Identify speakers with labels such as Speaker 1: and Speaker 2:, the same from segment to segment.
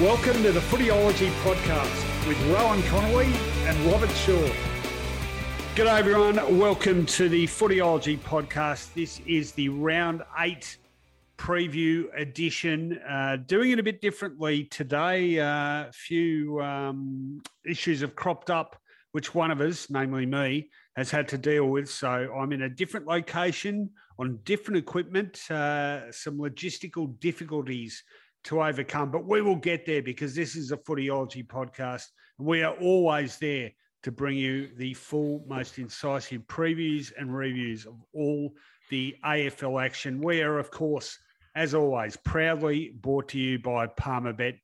Speaker 1: Welcome to the Footyology Podcast with Rowan Connolly and Robert Shaw. G'day, everyone. Welcome to the Footyology Podcast. This is the round eight preview edition. Uh, doing it a bit differently today. A uh, few um, issues have cropped up, which one of us, namely me, has had to deal with. So I'm in a different location on different equipment, uh, some logistical difficulties to overcome. But we will get there because this is a footyology podcast. We are always there to bring you the full, most incisive previews and reviews of all the AFL action. We are, of course, as always, proudly brought to you by Palmerbet.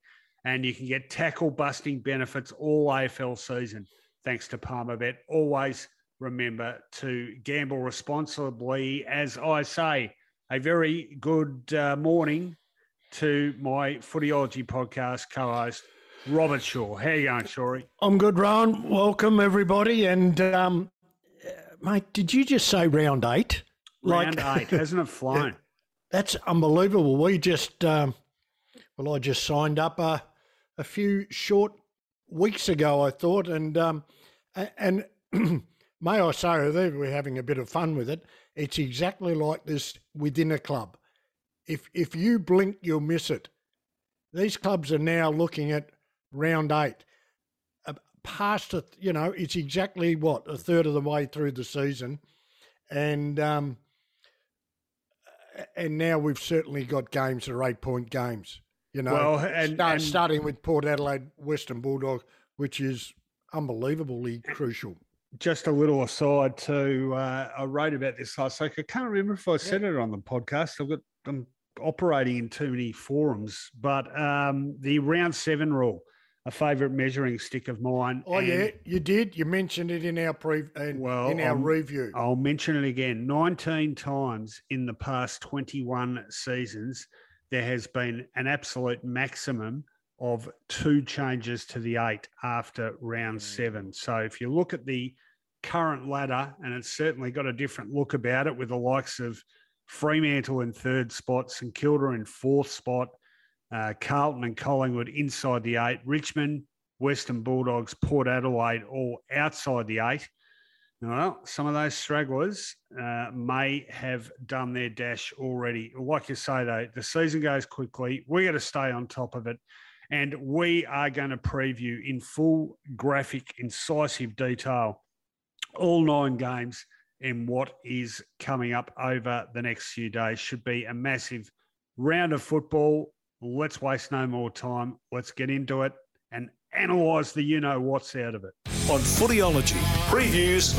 Speaker 1: And you can get tackle busting benefits all AFL season thanks to Palmerbet. Always remember to gamble responsibly. As I say, a very good uh, morning to my Footyology podcast co-host, Robert Shaw. How you going, Shawrey?
Speaker 2: I'm good, Ron. Welcome, everybody. And, um, mate, did you just say round eight?
Speaker 1: Round like, eight. Hasn't it flown?
Speaker 2: That's unbelievable. We just, um, well, I just signed up a, a few short weeks ago, I thought. And, um, and may I say, we're having a bit of fun with it. It's exactly like this within a club if if you blink, you'll miss it. These clubs are now looking at round eight. Uh, past, a, you know, it's exactly what a third of the way through the season, and um, and now we've certainly got games that are eight point games. You know, well, and, start, and starting with Port Adelaide Western Bulldogs, which is unbelievably crucial.
Speaker 1: Just a little aside too. Uh, I wrote about this last week. I can't remember if I said yeah. it on the podcast. I've got I'm operating in too many forums, but um, the round seven rule, a favourite measuring stick of mine.
Speaker 2: Oh yeah, you did. You mentioned it in our pre in, well, in our I'll, review.
Speaker 1: I'll mention it again. Nineteen times in the past twenty-one seasons, there has been an absolute maximum of two changes to the eight after round mm. seven. So if you look at the current ladder, and it's certainly got a different look about it with the likes of Fremantle in third spot, St Kilda in fourth spot, uh, Carlton and Collingwood inside the eight, Richmond, Western Bulldogs, Port Adelaide all outside the eight. Well, some of those stragglers uh, may have done their dash already. Like you say, though, the season goes quickly. We got to stay on top of it. And we are going to preview in full graphic, incisive detail all nine games in what is coming up over the next few days. Should be a massive round of football. Let's waste no more time. Let's get into it and analyse the you know what's out of it.
Speaker 3: On Footyology, previews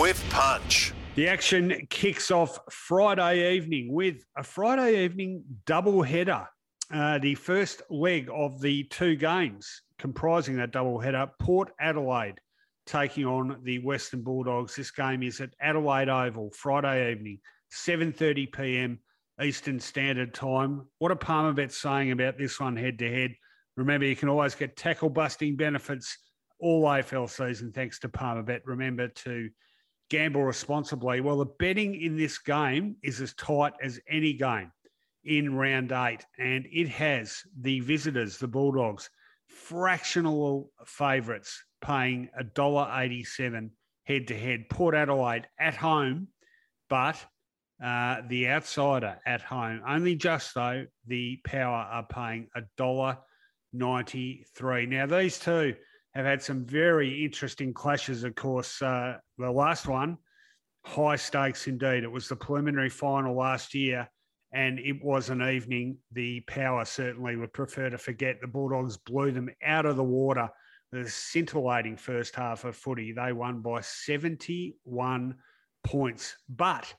Speaker 3: with Punch.
Speaker 1: The action kicks off Friday evening with a Friday evening double header. Uh, the first leg of the two games comprising that double header, Port Adelaide taking on the Western Bulldogs. This game is at Adelaide Oval, Friday evening, 7.30 p.m. Eastern Standard Time. What are Palmerbet saying about this one head to head? Remember, you can always get tackle busting benefits all AFL season thanks to Palmerbet. Remember to gamble responsibly. Well, the betting in this game is as tight as any game in round eight, and it has the visitors, the Bulldogs, fractional favourites paying $1.87 head to head. Port Adelaide at home, but uh, the outsider at home. Only just though, the Power are paying $1.93. Now, these two have had some very interesting clashes, of course. Uh, the last one, high stakes indeed. It was the preliminary final last year, and it was an evening the Power certainly would prefer to forget. The Bulldogs blew them out of the water the scintillating first half of footy. They won by 71 points. But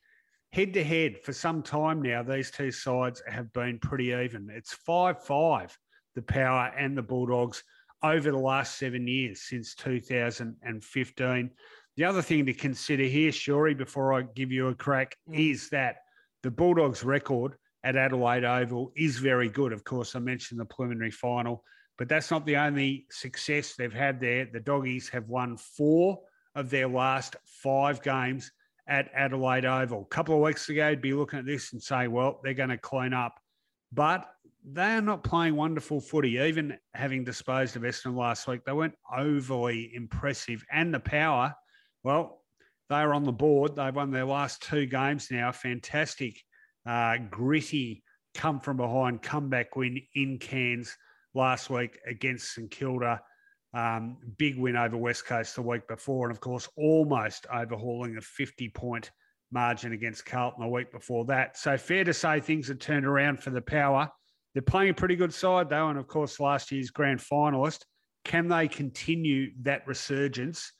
Speaker 1: head to head for some time now, these two sides have been pretty even. It's 5 5, the Power and the Bulldogs, over the last seven years since 2015. The other thing to consider here, Shawrey, before I give you a crack, mm. is that the Bulldogs' record at Adelaide Oval is very good. Of course, I mentioned the preliminary final, but that's not the only success they've had there. The Doggies have won four of their last five games at Adelaide Oval. A couple of weeks ago, you'd be looking at this and say, well, they're going to clean up. But they are not playing wonderful footy. Even having disposed of Essendon last week, they weren't overly impressive. And the power, well, they are on the board. They've won their last two games now. Fantastic, uh, gritty, come from behind comeback win in Cairns last week against St Kilda. Um, big win over West Coast the week before, and of course, almost overhauling a 50 point margin against Carlton the week before that. So, fair to say things have turned around for the power. They're playing a pretty good side, though, and of course, last year's grand finalist. Can they continue that resurgence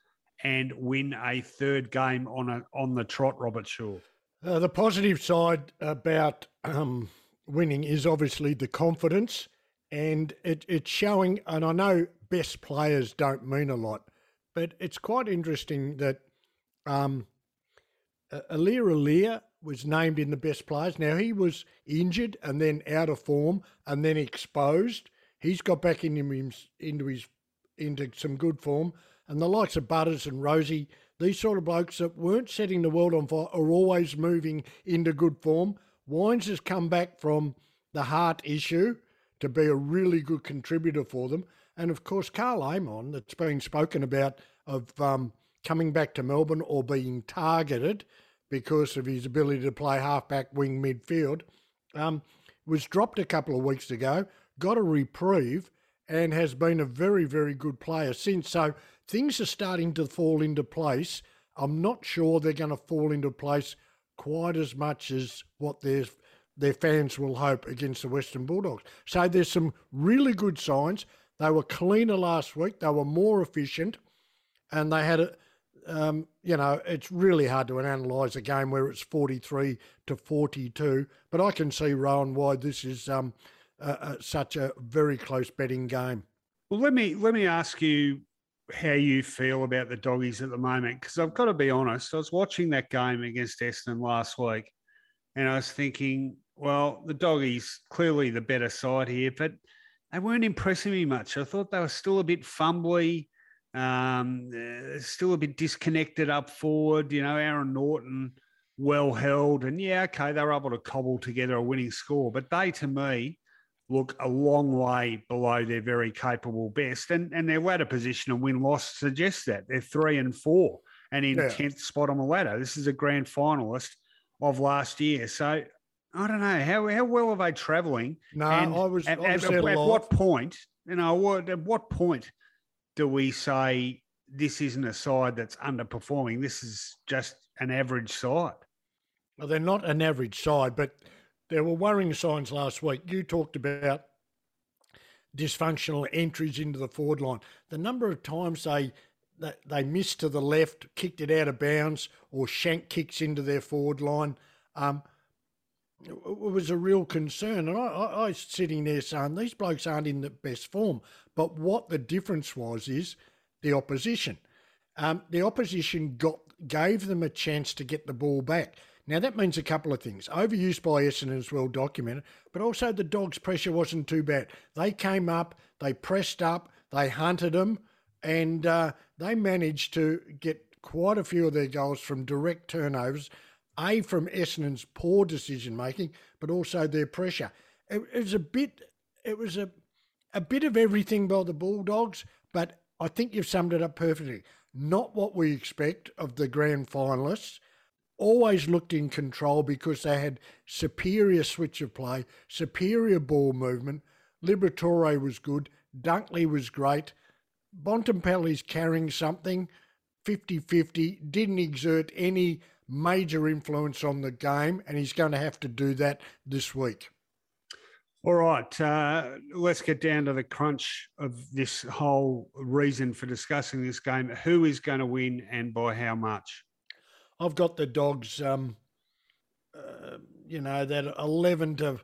Speaker 1: and win a third game on a on the trot, Robert Shaw?
Speaker 2: Uh, the positive side about um, winning is obviously the confidence, and it, it's showing. And I know best players don't mean a lot, but it's quite interesting that um, Aliir Aliir was named in the best players. Now he was injured and then out of form and then exposed. He's got back into into his into some good form. And the likes of Butters and Rozee, these sort of blokes that weren't setting the world on fire are always moving into good form. Wines has come back from the heart issue to be a really good contributor for them. And of course, Karl Amon, that's been spoken about of um, coming back to Melbourne or being targeted because of his ability to play halfback, wing, midfield, um, was dropped a couple of weeks ago, got a reprieve, and has been a very, very good player since. So things are starting to fall into place. I'm not sure they're going to fall into place quite as much as what their their fans will hope against the Western Bulldogs. So there's some really good signs. They were cleaner last week. They were more efficient, and they had a. Um, you know, it's really hard to analyse a game where it's 43 to 42, but I can see, Rowan, why this is um, such a very close betting game.
Speaker 1: Well, let me let me ask you how you feel about the doggies at the moment, because I've got to be honest. I was watching that game against Essendon last week, and I was thinking, well, the doggies clearly the better side here, but they weren't impressing me much. I thought they were still a bit fumbly, um, uh, still a bit disconnected up forward. You know, Aaron Naughton well held, and yeah, okay, they were able to cobble together a winning score, but they, to me, look a long way below their very capable best, and and their ladder position and win loss suggests that they're three and four and in tenth spot on the ladder. This is a grand finalist of last year, so I don't know how how well are they travelling.
Speaker 2: No, and I was.
Speaker 1: At,
Speaker 2: I was
Speaker 1: at, at what point? You know, what, at what point do we say this isn't a side that's underperforming? This is just an average side.
Speaker 2: Well, they're not an average side, but there were worrying signs last week. You talked about dysfunctional entries into the forward line. The number of times they they missed to the left, kicked it out of bounds, or shank kicks into their forward line. Um, was a real concern. And I, I, I, was sitting there saying, these blokes aren't in the best form. But what the difference was is the opposition. Um, the opposition got gave them a chance to get the ball back. Now, that means a couple of things. Overuse by Essendon is well documented, but also the Dogs' pressure wasn't too bad. They came up, they pressed up, they hunted them, and uh, they managed to get quite a few of their goals from direct turnovers a, from Essendon's poor decision making, but also their pressure. It, it was a bit, it was a, a bit of everything by the Bulldogs, but I think you've summed it up perfectly. Not what we expect of the grand finalists. Always looked in control because they had superior switch of play, superior ball movement. Liberatore was good. Dunkley was great. Bontempelli's carrying something 50 50, didn't exert any major influence on the game, and he's going to have to do that this week.
Speaker 1: All right, uh, let's get down to the crunch of this whole reason for discussing this game. Who is going to win and by how much?
Speaker 2: I've got the dogs um, uh, you know, that 11 to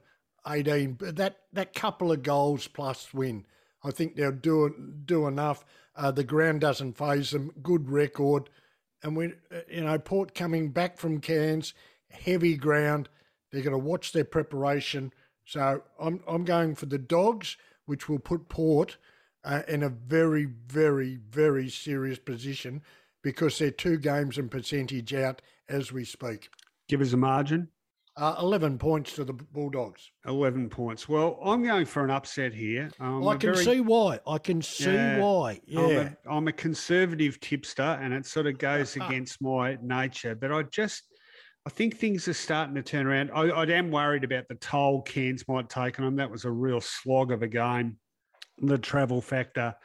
Speaker 2: 18, that, that couple of goals plus win. I think they'll do, do enough. Uh, the ground doesn't phase them. Good record. And we, you know, Port coming back from Cairns, heavy ground. They're going to watch their preparation. So I'm, I'm going for the Dogs, which will put Port uh, in a very, very, very serious position because they're two games and percentage out as we speak.
Speaker 1: Give us a margin.
Speaker 2: Uh, 11 points to the Bulldogs.
Speaker 1: 11 points. Well, I'm going for an upset here. Um,
Speaker 2: I can very, see why. I can see
Speaker 1: yeah,
Speaker 2: why. Yeah.
Speaker 1: I'm a, I'm a conservative tipster and it sort of goes against my nature, but I just. I think things are starting to turn around. I, I am worried about the toll Cairns might take on them. That was a real slog of a game. The travel factor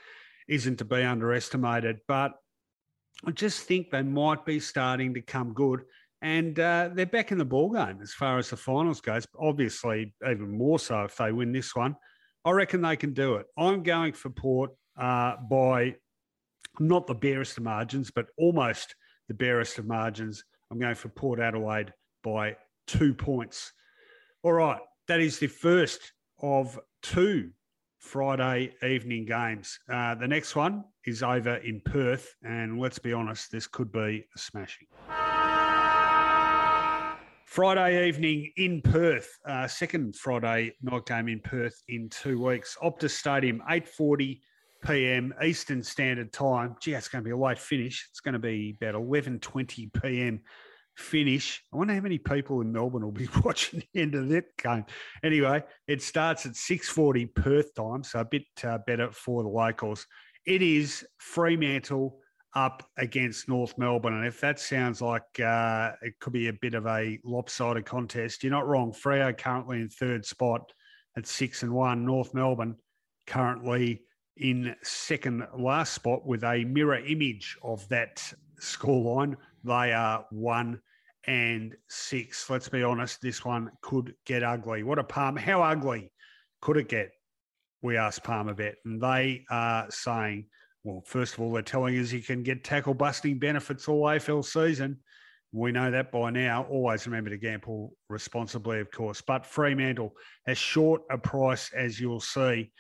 Speaker 1: isn't to be underestimated, but I just think they might be starting to come good and uh, they're back in the ball game as far as the finals goes. Obviously, even more so if they win this one. I reckon they can do it. I'm going for Port uh, by not the barest of margins, but almost the barest of margins. I'm going for Port Adelaide by two points. All right, that is the first of two Friday evening games. Uh, the next one is over in Perth, and let's be honest, this could be a smashing. Friday evening in Perth, uh, second Friday night game in Perth in two weeks. Optus Stadium, 8.40 p.m. Eastern Standard Time. Gee, it's going to be a late finish. It's going to be about 11.20 p.m. finish. I wonder how many people in Melbourne will be watching the end of that game. Anyway, it starts at 6.40 Perth time, so a bit uh, better for the locals. It is Fremantle up against North Melbourne. And if that sounds like uh, it could be a bit of a lopsided contest, you're not wrong. Freo currently in third spot at six and one. North Melbourne currently in second last spot with a mirror image of that scoreline. They are one and six. Let's be honest, this one could get ugly. What a palm! How ugly could it get? We asked Palmer Bet, and they are saying well, first of all, they're telling us he can get tackle busting benefits all AFL season. We know that by now. Always remember to gamble responsibly, of course. But Fremantle, as short a price as you'll see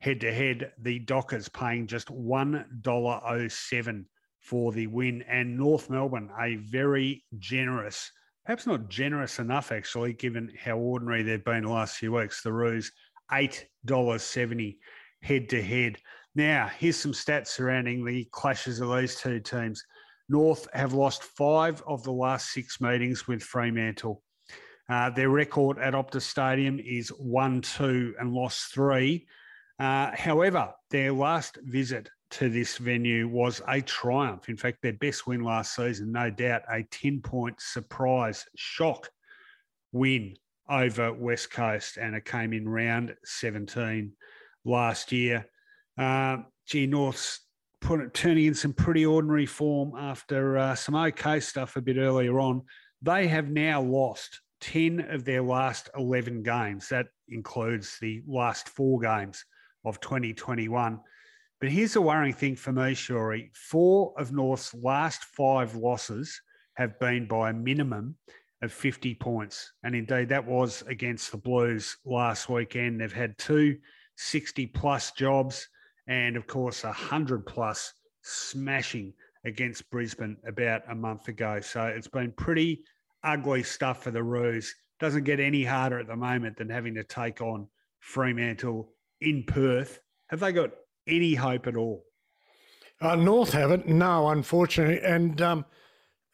Speaker 1: head to head, the Dockers paying just $1.07 for the win. And North Melbourne, a very generous, perhaps not generous enough, actually, given how ordinary they've been the last few weeks. The Roos, $8.70 head to head. Now, here's some stats surrounding the clashes of these two teams. North have lost five of the last six meetings with Fremantle. Uh, their record at Optus Stadium is 1 2 and lost three. Uh, however, their last visit to this venue was a triumph. In fact, their best win last season, no doubt, a 10 point surprise shock win over West Coast, and it came in round 17 last year. Uh, G North's put, turning in some pretty ordinary form after uh, some okay stuff a bit earlier on. They have now lost 10 of their last 11 games. That includes the last four games of 2021. But here's the worrying thing for me, Shawrey. Four of North's last five losses have been by a minimum of 50 points. And indeed, that was against the Blues last weekend. They've had two 60 plus jobs and of course, a 100 plus smashing against Brisbane about a month ago. So it's been pretty ugly stuff for the Roos. Doesn't get any harder at the moment than having to take on Fremantle in Perth. Have they got any hope at all?
Speaker 2: Uh, North haven't, no, unfortunately. And um,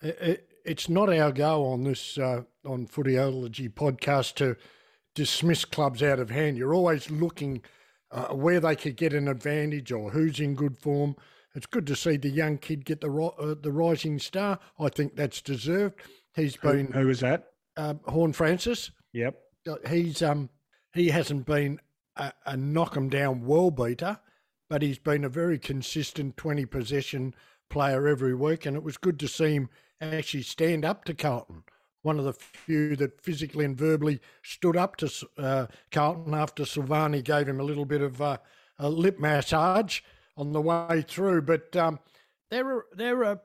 Speaker 2: it, it's not our go on this uh, on Footyology podcast to dismiss clubs out of hand. You're always looking – uh, where they could get an advantage or who's in good form. It's good to see the young kid get the uh, the rising star. I think that's deserved. He's been
Speaker 1: who, is that?
Speaker 2: Uh, Horne-Francis.
Speaker 1: Yep.
Speaker 2: Uh, he's um he hasn't been a, a knock 'em down world beater, but he's been a very consistent twenty possession player every week, and it was good to see him actually stand up to Carlton one of the few that physically and verbally stood up to uh, Carlton after Silvagni gave him a little bit of uh, a lip massage on the way through. But um, there are there are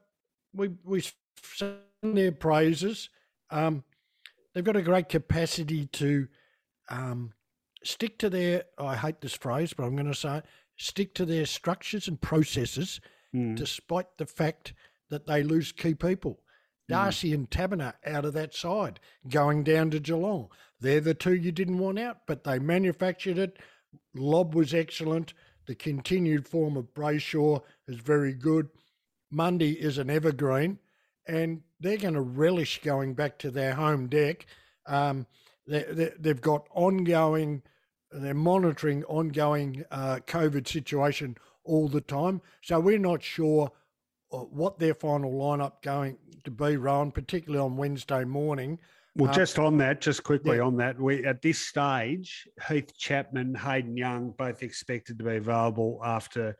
Speaker 2: we we sing their praises. Um, they've got a great capacity to um, stick to their. I hate this phrase, but I'm going to say it, stick to their structures and processes,
Speaker 1: Mm.
Speaker 2: despite the fact that they lose key people.
Speaker 1: Hmm.
Speaker 2: Darcy and Taberner out of that side, going down to Geelong. They're the two you didn't want out, but they manufactured it. Lobb was excellent. The continued form of Brayshaw is very good. Mundy is an evergreen, and they're going to relish going back to their home deck. Um, they, they, they've got ongoing, they're monitoring ongoing uh, COVID situation all the time. So we're not sure what their final lineup going to be, Rowan, particularly on Wednesday morning.
Speaker 1: Well,
Speaker 2: Uh,
Speaker 1: just on that, just quickly
Speaker 2: yeah.
Speaker 1: on that, we at this stage, Heath Chapman, Hayden Young, both expected to be available after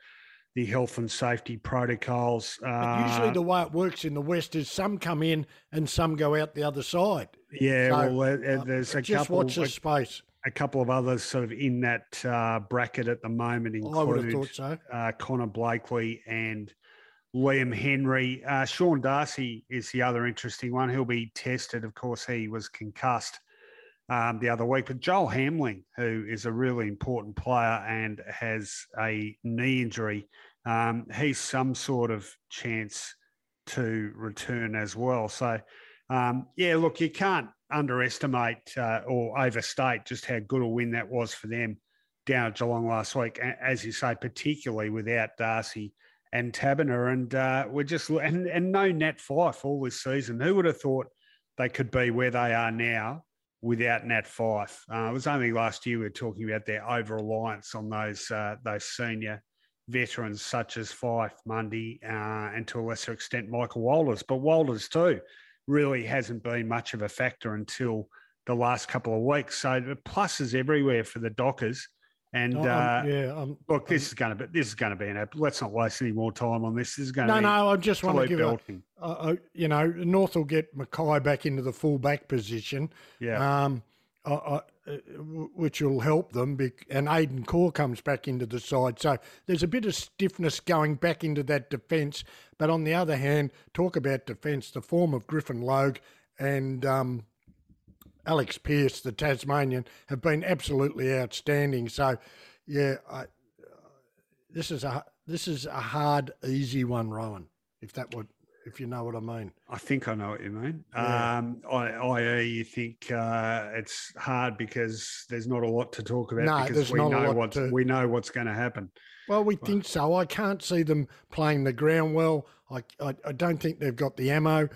Speaker 1: the health and safety protocols. Uh,
Speaker 2: usually the way it works in the West is some come in and some go out the other side.
Speaker 1: yeah,
Speaker 2: so,
Speaker 1: well, uh,
Speaker 2: Uh,
Speaker 1: there's a
Speaker 2: just
Speaker 1: couple,
Speaker 2: watch the space.
Speaker 1: a couple of others sort of in that uh, bracket at the moment,
Speaker 2: I would have
Speaker 1: include
Speaker 2: thought so.
Speaker 1: uh, Connor Blakely and Liam Henry. Uh, Sean Darcy is the other interesting one. He'll be tested. Of course, he was concussed um, the other week. But Joel Hamling, who is a really important player and has a knee injury, um, he's some sort of chance to return as well. So, um, yeah, look, you can't underestimate uh, or overstate just how good a win that was for them down at Geelong last week. As you say, particularly without Darcy and Taberner, and uh, we're just and and no Nat Fyfe all this season. Who would have thought they could be where they are now without Nat Fyfe? Uh, it was only last year we were talking about their over reliance on those uh, those senior veterans such as Fyfe, Mundy, uh, and to a lesser extent Michael Walters. But Walters too really hasn't been much of a factor until the last couple of weeks. So the pluses everywhere for the Dockers. And
Speaker 2: Oh,
Speaker 1: uh,
Speaker 2: yeah, um,
Speaker 1: Look, this is going to be this is going to be an. app- Let's not waste any more time on this. This is going to
Speaker 2: no,
Speaker 1: be
Speaker 2: no, I just want to give a,
Speaker 1: belting.
Speaker 2: uh, you know, North will get McKay back into the full back position,
Speaker 1: Yeah,
Speaker 2: um, uh, uh, uh, which will help them. And Aidan Corr comes back into the side, so there's a bit of stiffness going back into that defence. But on the other hand, talk about defence, the form of Griffin Logue and um, Alex Pearce, the Tasmanian, have been absolutely outstanding. So, yeah, I, uh, this is a this is a hard, easy one, Rowan. If that would, if you know what I mean.
Speaker 1: I think I know what you mean.
Speaker 2: Yeah.
Speaker 1: Um, I, i.e., you think uh, it's hard because there's not a lot to talk about
Speaker 2: No,
Speaker 1: because
Speaker 2: there's
Speaker 1: we
Speaker 2: not a
Speaker 1: know
Speaker 2: lot
Speaker 1: what's
Speaker 2: to-
Speaker 1: we know what's going to happen.
Speaker 2: Well, we think so. I can't see them playing the ground well. I, I, I don't think they've got the ammo.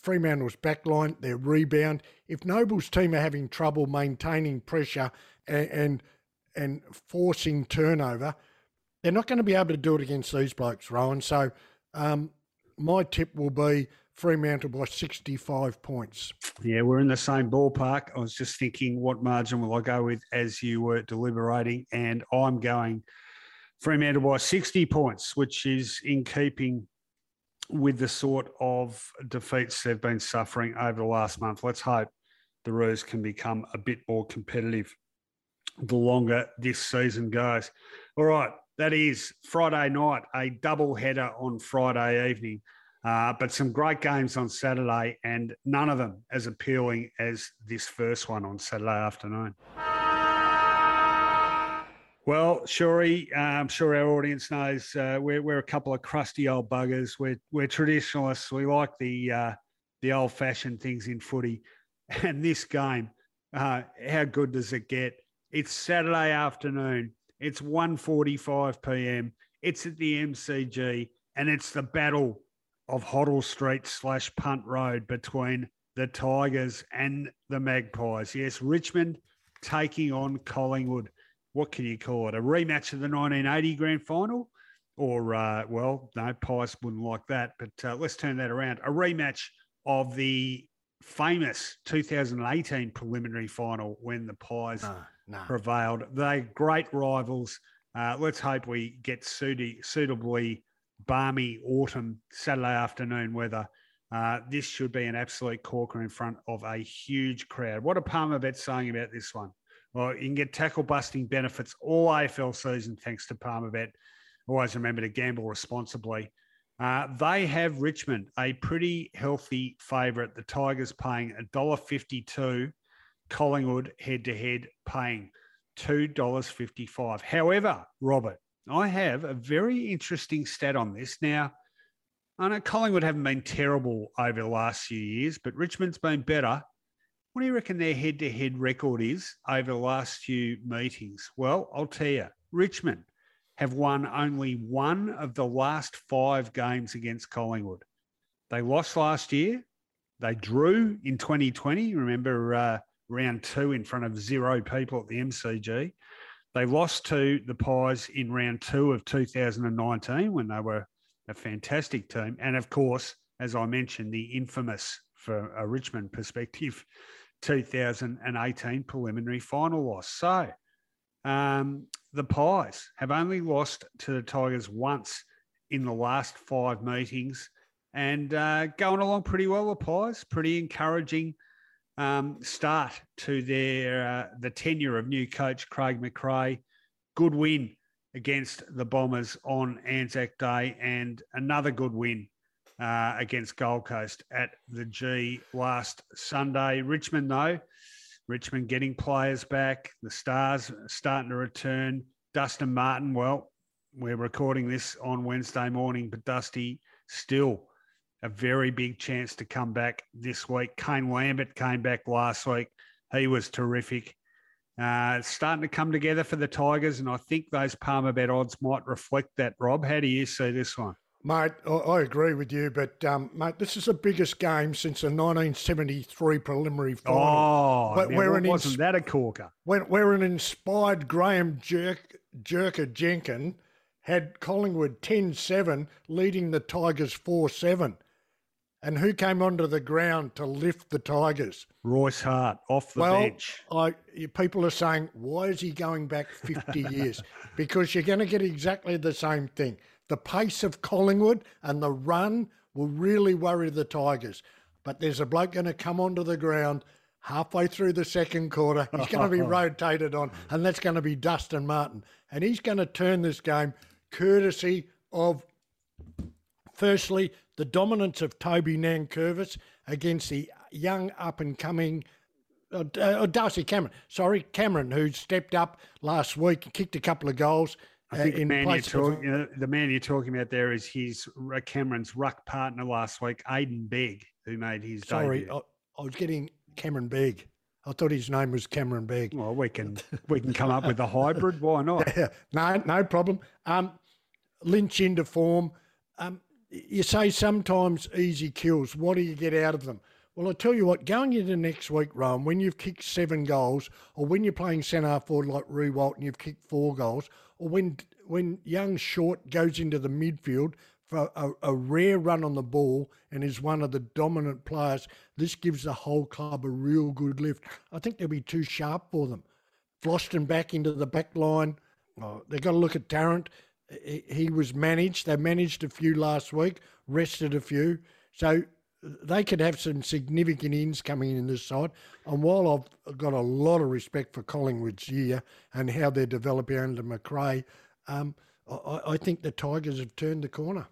Speaker 2: Fremantle's backline, their rebound. If Noble's team are having trouble maintaining pressure and and, and forcing turnover, they're not going to be able to do it against these blokes, Rowan. So um, my tip will be Fremantle by 65 points.
Speaker 1: Yeah, we're in the same ballpark. I was just thinking, what margin will I go with as you were deliberating? And I'm going Fremantle by 60 points, which is in keeping with the sort of defeats they've been suffering over the last month. Let's hope the Roos can become a bit more competitive the longer this season goes. All right, that is Friday night, a double header on Friday evening. Uh, but some great games on Saturday, and none of them as appealing as this first one on Saturday afternoon. Well, Shawrey, I'm sure our audience knows uh, we're, we're a couple of crusty old buggers. We're, we're traditionalists. We like the uh, the old fashioned things in footy. And this game, uh, how good does it get? It's Saturday afternoon. It's 1.45 p.m. It's at the MCG, and it's the battle of Hoddle Street slash Punt Road between the Tigers and the Magpies. Yes, Richmond taking on Collingwood. What can you call it? A rematch of the 1980 grand final? Or, uh, well, no, Pies wouldn't like that, but uh, let's turn that around. A rematch of the famous 2018 preliminary final when the Pies
Speaker 2: No, no.
Speaker 1: prevailed. They're great rivals. Uh, let's hope we get suitably, suitably balmy autumn Saturday afternoon weather. Uh, this should be an absolute corker in front of a huge crowd. What are Palmer Bet saying about this one? Well, you can get tackle busting benefits all AFL season thanks to Palmer Bet. Always remember to gamble responsibly. Uh, they have Richmond, a pretty healthy favourite. The Tigers paying $1.52, Collingwood head to head paying $2.55. However, Robert, I have a very interesting stat on this. Now, I know Collingwood haven't been terrible over the last few years, but Richmond's been better. What do you reckon their head to head record is over the last few meetings? Well, I'll tell you, Richmond have won only one of the last five games against Collingwood. They lost last year. They drew in 2020. Remember uh, round two in front of zero people at the MCG. They lost to the Pies in round two of 2019 when they were a fantastic team. And of course, as I mentioned, the infamous, for a Richmond perspective, 2018 preliminary final loss. So um, the Pies have only lost to the Tigers once in the last five meetings and uh, going along pretty well, the Pies. Pretty encouraging um, start to their uh, the tenure of new coach Craig McRae. Good win against the Bombers on Anzac Day, and another good win uh, against Gold Coast at the G last Sunday. Richmond, though, Richmond getting players back. The Stars starting to return. Dustin Martin, well, we're recording this on Wednesday morning, but Dusty still a very big chance to come back this week. Kane Lambert came back last week. He was terrific. Uh, starting to come together for the Tigers, and I think those Palmer bet odds might reflect that. Rob, how do you see this one?
Speaker 2: Mate, I agree with you, but um, mate, this is the biggest game since the 1973 preliminary final.
Speaker 1: Oh, but we're an wasn't ins- that a corker?
Speaker 2: Where, where an inspired Graham Jerk, Jerker Jenkin had Collingwood 10-7, leading the Tigers 4-7. And who came onto the ground to lift the Tigers?
Speaker 1: Royce Hart off the
Speaker 2: well,
Speaker 1: bench.
Speaker 2: I, people are saying, why is he going back 50 years? Because you're going to get exactly the same thing. The pace of Collingwood and the run will really worry the Tigers. But there's a bloke going to come onto the ground halfway through the second quarter. He's going to be rotated on, and that's going to be Dustin Martin. And he's going to turn this game courtesy of, firstly, the dominance of Toby Nankervis against the young up and coming uh, uh, Darcy Cameron. Sorry, Cameron, who stepped up last week and kicked a couple of goals.
Speaker 1: I think uh, the, man you're talk, you know, the man you're talking about there is his Cameron's ruck partner last week, Aiden Begg, who made his
Speaker 2: Sorry,
Speaker 1: debut.
Speaker 2: I, I was getting Cameron Begg. I thought his name was Cameron Begg.
Speaker 1: Well, we can we can come up with a hybrid. Why not?
Speaker 2: Yeah, no, no problem. Um, Lynch into form. Um, you say sometimes easy kills. What do you get out of them? Well, I tell you what, going into next week, Rowan, when you've kicked seven goals, or when you're playing centre forward like Riewoldt and you've kicked four goals, or when when young Short goes into the midfield for a, a, rare run on the ball and is one of the dominant players, this gives the whole club a real good lift. I think they'll be too sharp for them. Vlastuin back into the back line. Oh, they've got to look at Tarrant he was managed. They managed a few last week, rested a few. So they could have some significant ins coming in this side. And while I've got a lot of respect for Collingwood's year and how they're developing under McRae, um, I, I, think the Tigers have turned the corner.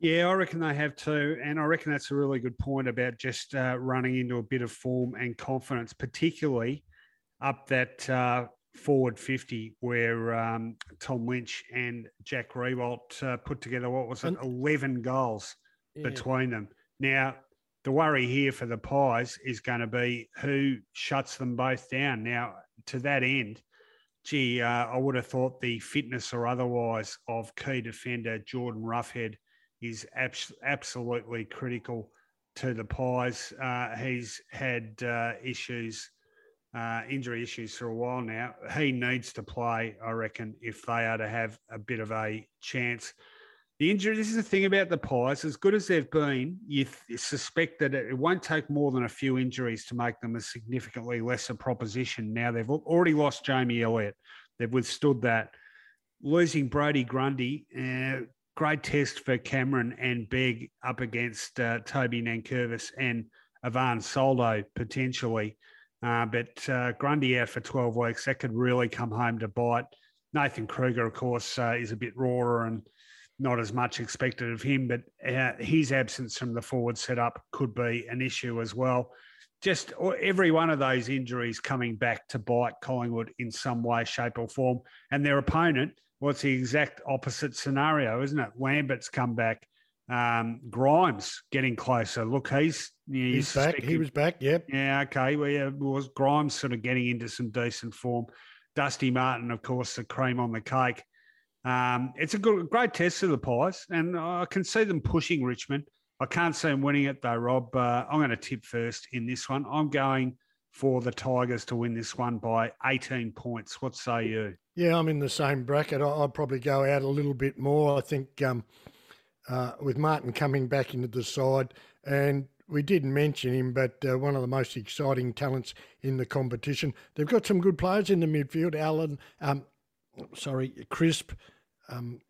Speaker 1: Yeah, I reckon they have too. And I reckon that's a really good point about just uh, running into a bit of form and confidence, particularly up that uh, forward 50 where um, Tom Lynch and Jack Riewoldt uh, put together, what was it, 11 goals yeah. between them. Now, the worry here for the Pies is going to be who shuts them both down. Now, to that end, gee, uh, I would have thought the fitness or otherwise of key defender Jordan Roughead is abs- absolutely critical to the Pies. Uh, he's had uh, issues uh, injury issues for a while now. He needs to play, I reckon, if they are to have a bit of a chance. The injury, this is the thing about the Pies, as good as they've been, you th- suspect that it won't take more than a few injuries to make them a significantly lesser proposition. Now, they've already lost Jamie Elliott, they've withstood that. Losing Brodie Grundy, uh, great test for Cameron and Begg up against uh, Toby Nankervis and Ivan Soldo potentially. Uh, but uh, Grundy out for 12 weeks, that could really come home to bite. Nathan Kreuger, of course, uh, is a bit rawer and not as much expected of him, but uh, his absence from the forward setup could be an issue as well. Just every one of those injuries coming back to bite Collingwood in some way, shape, or form. And their opponent, well, it's the exact opposite scenario, isn't it? Lambert's come back. Um, Grimes getting closer. Look, he's
Speaker 2: he's, he's back. He was back. Yep.
Speaker 1: Yeah. Okay. Well, yeah, was Grimes sort of getting into some decent form. Dusty Martin, of course, the cream on the cake. Um, it's a good, great test of the Pies, and I can see them pushing Richmond. I can't see them winning it though, Rob. Uh, I'm going to tip first in this one. I'm going for the Tigers to win this one by 18 points. What say you?
Speaker 2: Yeah, I'm in the same bracket. I'll probably go out a little bit more. I think um, uh, with Martin coming back into the side, and we didn't mention him, but uh, one of the most exciting talents in the competition. They've got some good players in the midfield. Allen, um, sorry, Crisp, um,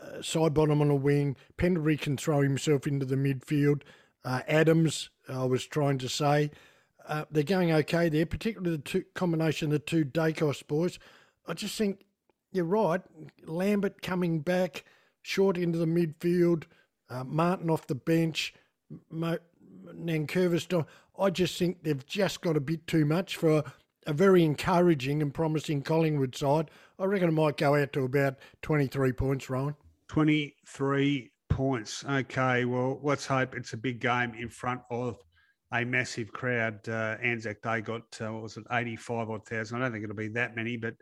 Speaker 2: uh, Sidebottom on a wing. Pendlebury can throw himself into the midfield. Uh, Adams, I was trying to say. Uh, they're going okay there, particularly the two, combination of the two Daicos boys. I just think you're right. Lambert coming back, short into the midfield, uh, Martin off the bench, Mo- Nankervis. I just think they've just got a bit too much for a very encouraging and promising Collingwood side. I reckon it might go out to about 23 points, Rowan.
Speaker 1: 23 points. Okay, well, let's hope it's a big game in front of a massive crowd. Uh, Anzac Day got, uh, what was it, 85 odd thousand. I don't think it'll be that many, but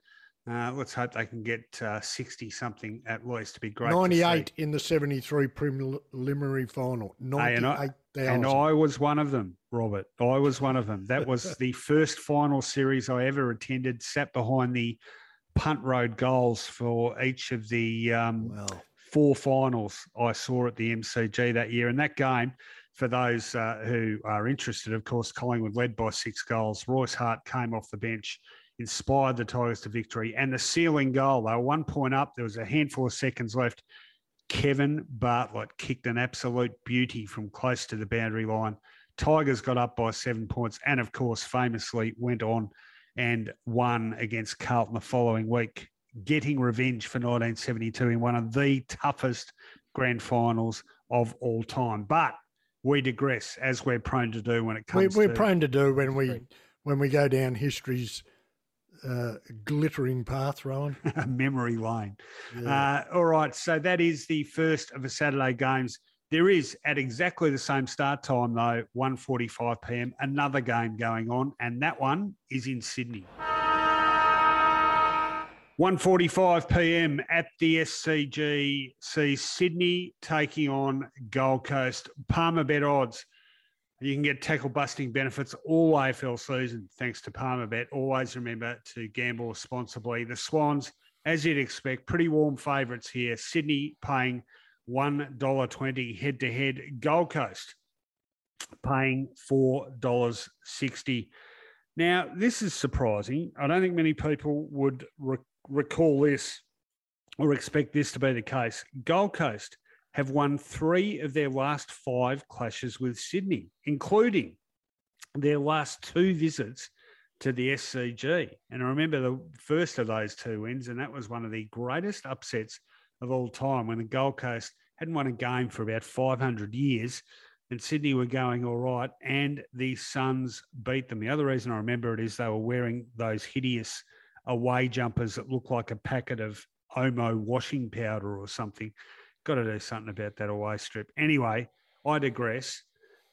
Speaker 1: uh, let's hope they can get 60 uh, something at least to be great.
Speaker 2: 98 in the 73 preliminary final. 98
Speaker 1: and I was one of them, Robert. I was one of them. That was the first final series I ever attended, sat behind the punt road goals for each of the um, four finals I saw at the MCG that year. And that game, for those uh, who are interested, of course, Collingwood led by six goals. Royce Hart came off the bench, inspired the Tigers to victory. And the sealing goal, they were one point up. There was a handful of seconds left. Kevin Bartlett kicked an absolute beauty from close to the boundary line. Tigers got up by seven points and, of course, famously went on and won against Carlton the following week, getting revenge for 1972 in one of the toughest grand finals of all time. But we digress, as we're prone to do when it comes.
Speaker 2: We,
Speaker 1: to
Speaker 2: prone to do when we when we go down history's uh, glittering path, Rowan.
Speaker 1: Memory lane. Yeah. Uh, all right, so that is the first of the Saturday games. There is at exactly the same start time though, 1:45 p.m. Another game going on, and that one is in Sydney. 1:45 p.m. at the SCG. See Sydney taking on Gold Coast. Palmer bet odds you can get tackle busting benefits all AFL season thanks to Palmerbet. Always remember to gamble responsibly. The Swans, as you'd expect, pretty warm favourites here. Sydney paying $1.20 head to head. Gold Coast paying $4.60. Now, this is surprising. I don't think many people would re- recall this or expect this to be the case. Gold Coast have won three of their last five clashes with Sydney, including their last two visits to the SCG. And I remember the first of those two wins, and that was one of the greatest upsets of all time when the Gold Coast hadn't won a game for about 500 years. And Sydney were going all right, and the Suns beat them. The other reason I remember it is they were wearing those hideous away jumpers that look like a packet of Omo washing powder or something. Got to do something about that away strip. Anyway, I digress.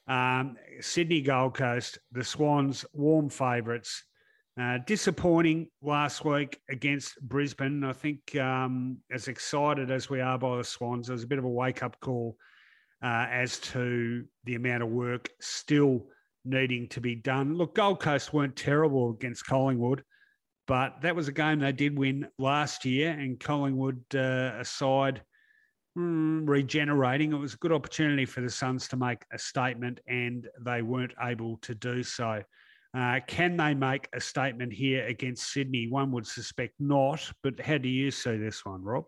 Speaker 1: Um, Sydney Gold Coast, the Swans, warm favourites. Uh, disappointing last week against Brisbane. I think um, as excited as we are by the Swans, there's a bit of a wake up call uh, as to the amount of work still needing to be done. Look, Gold Coast weren't terrible against Collingwood, but that was a game they did win last year, and Collingwood, uh, aside regenerating. It was a good opportunity for the Suns to make a statement, and they weren't able to do so. Uh, can they make a statement here against Sydney? One would suspect not, but how do you see this one, Rob?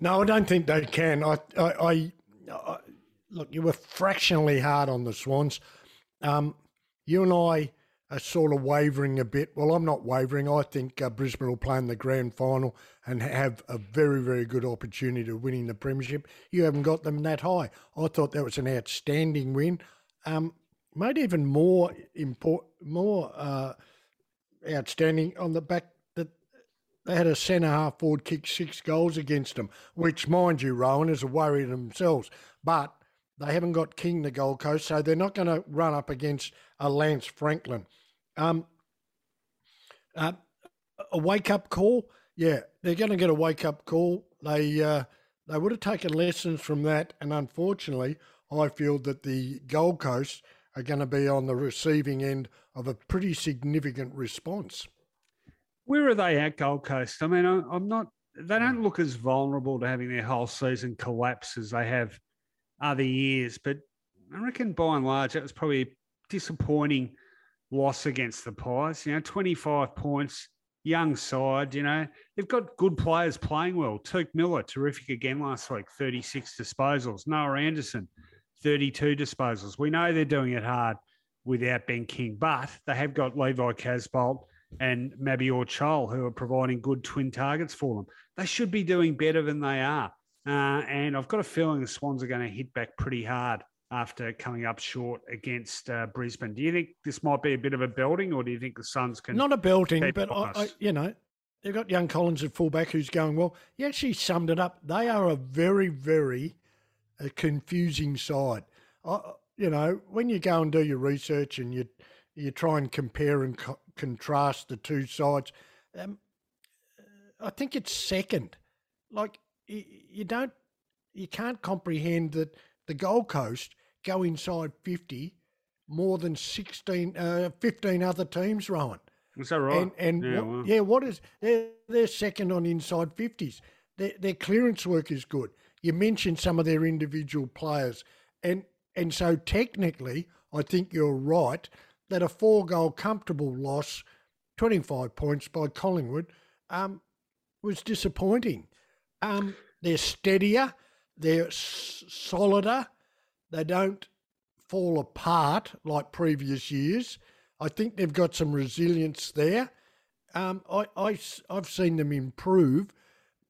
Speaker 2: No, I don't think they can. I, I, I, I look, you were fractionally hard on the Swans. Um, you and I are sort of wavering a bit. Well, I'm not wavering. I think uh, Brisbane will play in the grand final and have a very, very good opportunity of winning the premiership. You haven't got them that high. I thought that was an outstanding win. Um, made even more important, more uh, outstanding on the back that they had a centre half forward kick six goals against them, which, mind you, Rowan is a worry themselves. But they haven't got King the Gold Coast, so they're not going to run up against a Lance Franklin. Um, uh, a wake up call, yeah, they're going to get a wake up call. They uh, they would have taken lessons from that, and unfortunately, I feel that the Gold Coast are going to be on the receiving end of a pretty significant response.
Speaker 1: Where are they at Gold Coast? I mean, I'm not. They don't look as vulnerable to having their whole season collapse as they have other years, but I reckon by and large that was probably a disappointing loss against the Pies. You know, 25 points, young side. You know, they've got good players playing well. Touk Miller, terrific again last week, 36 disposals. Noah Anderson, 32 disposals. We know they're doing it hard without Ben King, but they have got Levi Casboult and Mabior Chol, who are providing good twin targets for them. They should be doing better than they are. Uh, and I've got a feeling the Swans are going to hit back pretty hard after coming up short against uh, Brisbane. Do you think this might be a bit of a building, or do you think the Suns can?
Speaker 2: Not a building, but I, I, you know, they've got young Collins at fullback who's going well. You actually summed it up. They are a very, very uh, confusing side. I, you know, when you go and do your research and you you try and compare and co- contrast the two sides, um, I think it's second. Like you, don't, you can't comprehend that the Gold Coast go inside fifty more than 16, uh, 15 other teams, Rowan.
Speaker 1: Is that right?
Speaker 2: And, and
Speaker 1: yeah,
Speaker 2: what,
Speaker 1: well.
Speaker 2: yeah, what is they're, they're second on inside fifties. Their, their clearance work is good. You mentioned some of their individual players, and and so technically, I think you're right that a four goal comfortable loss, 25 points by Collingwood, um, was disappointing. Um, they're steadier, they're s- solider, they don't fall apart like previous years. I think they've got some resilience there. Um, I, I, I've seen them improve,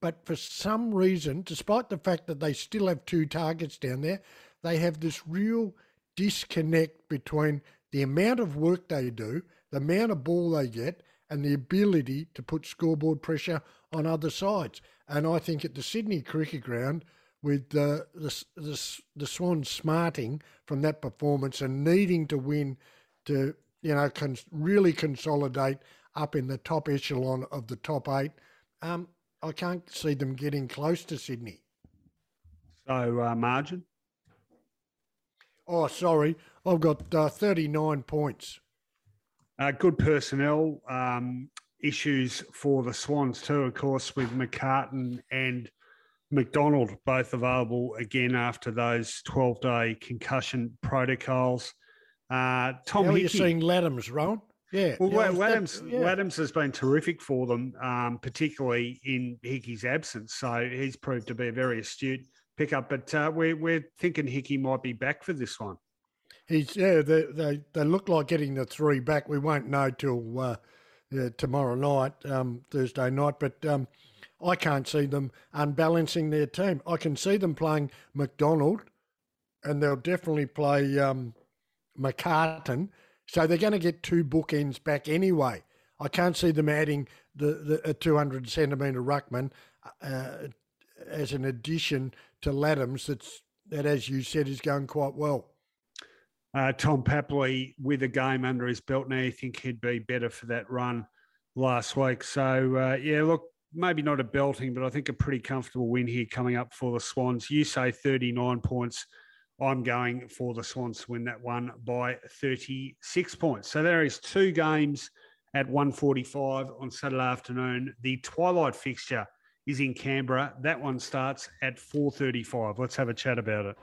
Speaker 2: but for some reason, despite the fact that they still have two targets down there, they have this real disconnect between the amount of work they do, the amount of ball they get, and the ability to put scoreboard pressure on other sides. And I think at the Sydney Cricket Ground, with the the, the, the Swans smarting from that performance and needing to win to you know con- really consolidate up in the top echelon of the top eight, um, I can't see them getting close to Sydney.
Speaker 1: So uh, margin.
Speaker 2: Oh, sorry, I've got uh, 39 points.
Speaker 1: Uh, good personnel um, issues for the Swans too, of course, with McCartan and McDonald both available again after those 12 day concussion protocols. Uh, Tom
Speaker 2: How are you
Speaker 1: Hickey,
Speaker 2: seeing Ladhams, Rowan? Yeah.
Speaker 1: well,
Speaker 2: yeah,
Speaker 1: Wa-
Speaker 2: that- yeah.
Speaker 1: Ladhams has been terrific for them, um, particularly in Hickey's absence. So he's proved to be a very astute pickup. But uh, we're, we're thinking Hickey might be back for this one.
Speaker 2: He's yeah. They, they they look like getting the three back. We won't know till uh, uh, tomorrow night, um, Thursday night. But um, I can't see them unbalancing their team. I can see them playing McDonald, and they'll definitely play um, McCartan. So they're going to get two bookends back anyway. I can't see them adding the, the a 200 centimetre ruckman uh, as an addition to Ladhams. That's that, as you said, is going quite well.
Speaker 1: Uh, Tom Papley with a game under his belt now, you think he'd be better for that run last week. So, uh, yeah, look, maybe not a belting, but I think a pretty comfortable win here coming up for the Swans. You say 39 points. I'm going for the Swans to win that one by 36 points. So there is two games at 1:45 on Saturday afternoon. The twilight fixture is in Canberra. That one starts at 4:35. Let's have a chat about it.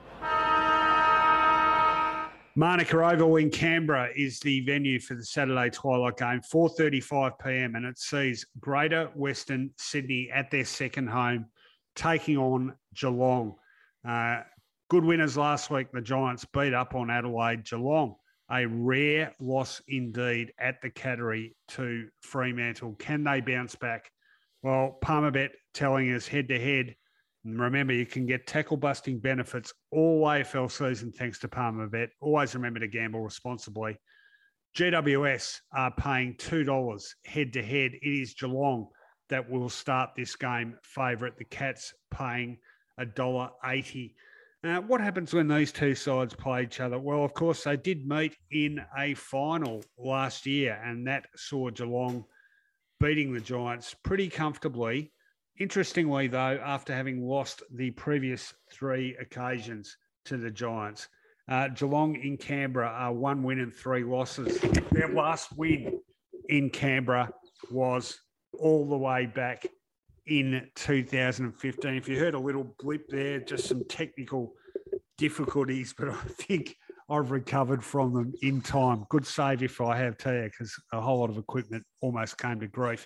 Speaker 1: Manuka Oval in Canberra is the venue for the Saturday twilight game, 4:35 p.m. and it sees Greater Western Sydney at their second home taking on Geelong. Uh, good winners last week. The Giants beat up on Adelaide. Geelong a rare loss indeed at the Cattery to Fremantle. Can they bounce back? Well, Palmerbet telling us head to head. Remember, you can get tackle busting benefits all AFL season thanks to Palmerbet. Always remember to gamble responsibly. GWS are paying $2 head to head. It is Geelong that will start this game favourite. The Cats paying $1.80. Uh, what happens when these two sides play each other? Well, of course, they did meet in a final last year, and that saw Geelong beating the Giants pretty comfortably. Interestingly, though, after having lost the previous three occasions to the Giants, uh, Geelong in Canberra are one win and three losses. Their last win in Canberra was all the way back in 2015. If you heard a little blip there, just some technical difficulties, but I think I've recovered from them in time. Good save if I have to, because a whole lot of equipment almost came to grief.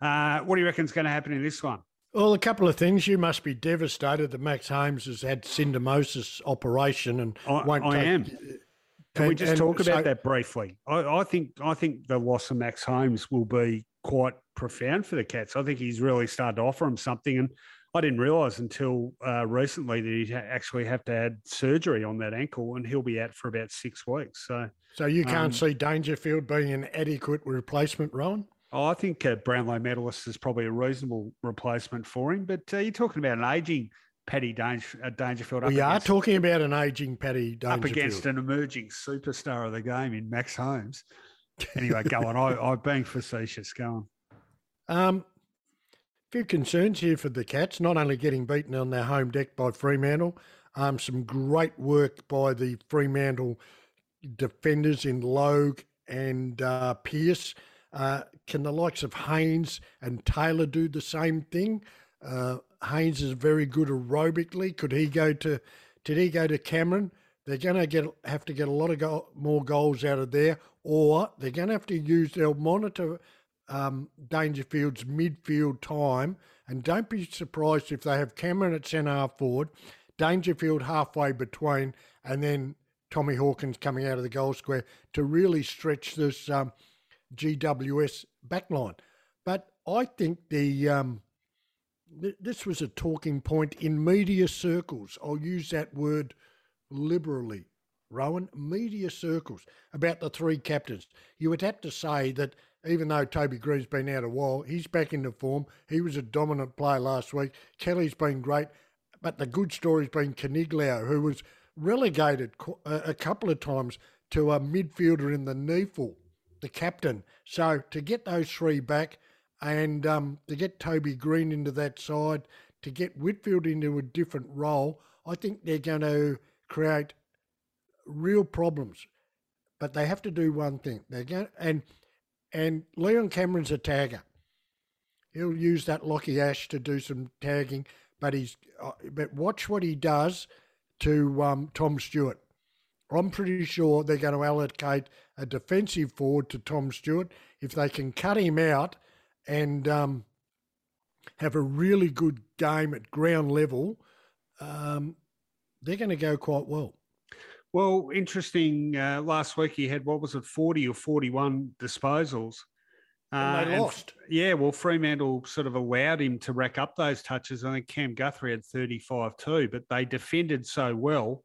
Speaker 1: Uh, what do you reckon is going to happen in this one?
Speaker 2: Well, a couple of things. You must be devastated that Max Holmes has had syndesmosis operation and
Speaker 1: I,
Speaker 2: won't
Speaker 1: I
Speaker 2: take,
Speaker 1: am. Can
Speaker 2: and-
Speaker 1: we just talk about
Speaker 2: so-
Speaker 1: that briefly? I, I think I think the loss of Max Holmes will be quite profound for the Cats. I think he's really started to offer them something, and I didn't realise until uh, recently that he'd actually have to add surgery on that ankle, and he'll be out for about six weeks. So
Speaker 2: So you can't
Speaker 1: Um,
Speaker 2: see Dangerfield being an adequate replacement, Rowan?
Speaker 1: Oh, I think uh, Brownlow medalist is probably a reasonable replacement for him. But uh, you're talking about an ageing Paddy Danger, uh, Dangerfield. up
Speaker 2: We are talking about an aging Paddy Dangerfield.
Speaker 1: up against an emerging superstar of the game in Max Holmes. Anyway, go on. I, I'm being facetious. Go on.
Speaker 2: Um, few concerns here for the Cats, not only getting beaten on their home deck by Fremantle, um, some great work by the Fremantle defenders in Logue and uh, Pearce. Uh, can the likes of Haynes and Taylor do the same thing? Uh, Haynes is very good aerobically. Could he go to? Did he go to Cameron? They're going to get have to get a lot of go, more goals out of there, or they're going to have to use. They'll monitor um, Dangerfield's midfield time, and don't be surprised if they have Cameron at centre half forward, Dangerfield halfway between, and then Tommy Hawkins coming out of the goal square to really stretch this um, GWS backline. But I think the um, th- this was a talking point in media circles. I'll use that word liberally. Rowan, media circles about the three captains. You would have to say that even though Toby Greene's been out a while, he's back into form. He was a dominant player last week. Kelly's been great, but the good story's been Coniglio, who was relegated a couple of times to a midfielder in the NEFL, the captain. So to get those three back and um, to get Toby Greene into that side, to get Whitfield into a different role, I think they're going to create real problems. But they have to do one thing. They're going and and Leon Cameron's a tagger. He'll use that Lockie Ash to do some tagging, but he's uh, but watch what he does to um, Tom Stewart. I'm pretty sure they're going to allocate a defensive forward to Tom Stewart if they can cut him out and um, have a really good game at ground level. Um, they're going to go quite well.
Speaker 1: Well, interesting. Uh, last week he had what was it, forty or forty-one disposals,
Speaker 2: And they
Speaker 1: Uh,
Speaker 2: lost.
Speaker 1: yeah, well, Fremantle sort of allowed him to rack up those touches. I think Cam Guthrie had thirty-five too, but they defended so well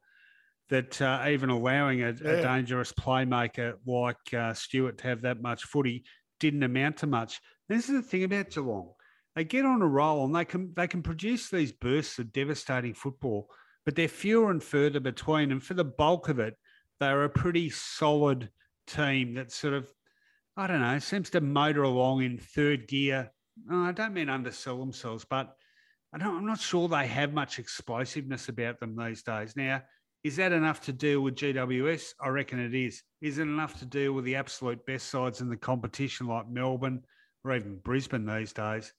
Speaker 1: that uh, even allowing a, a dangerous playmaker like uh, Stewart to have that much footy didn't amount to much. This is the thing about Geelong; they get on a roll and they can they can produce these bursts of devastating football, but they're fewer and further between. And for the bulk of it, they're a pretty solid team that sort of I don't know, seems to motor along in third gear. Oh, I don't mean undersell themselves, but I don't, I'm not sure they have much explosiveness about them these days. Now, is that enough to deal with GWS? I reckon it is. Is it enough to deal with the absolute best sides in the competition like Melbourne or even Brisbane these days?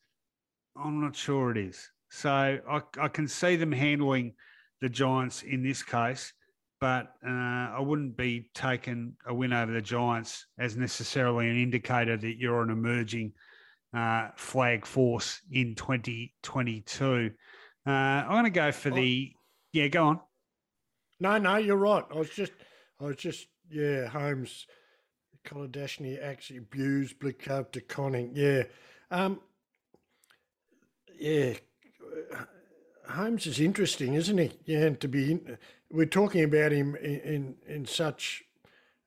Speaker 1: I'm not sure it is. So I, I can see them handling the Giants in this case but uh, I wouldn't be taking a win over the Giants as necessarily an indicator that you're an emerging uh, flag force in 2022. Uh, I'm going to go for the yeah. Go on.
Speaker 2: No, no, you're right. I was just, I was just yeah, Holmes, Kolodjashnij, actually Buse, De Koning. Yeah. Um, yeah. Holmes is interesting, isn't he? Yeah, to be in, we're talking about him in in, in such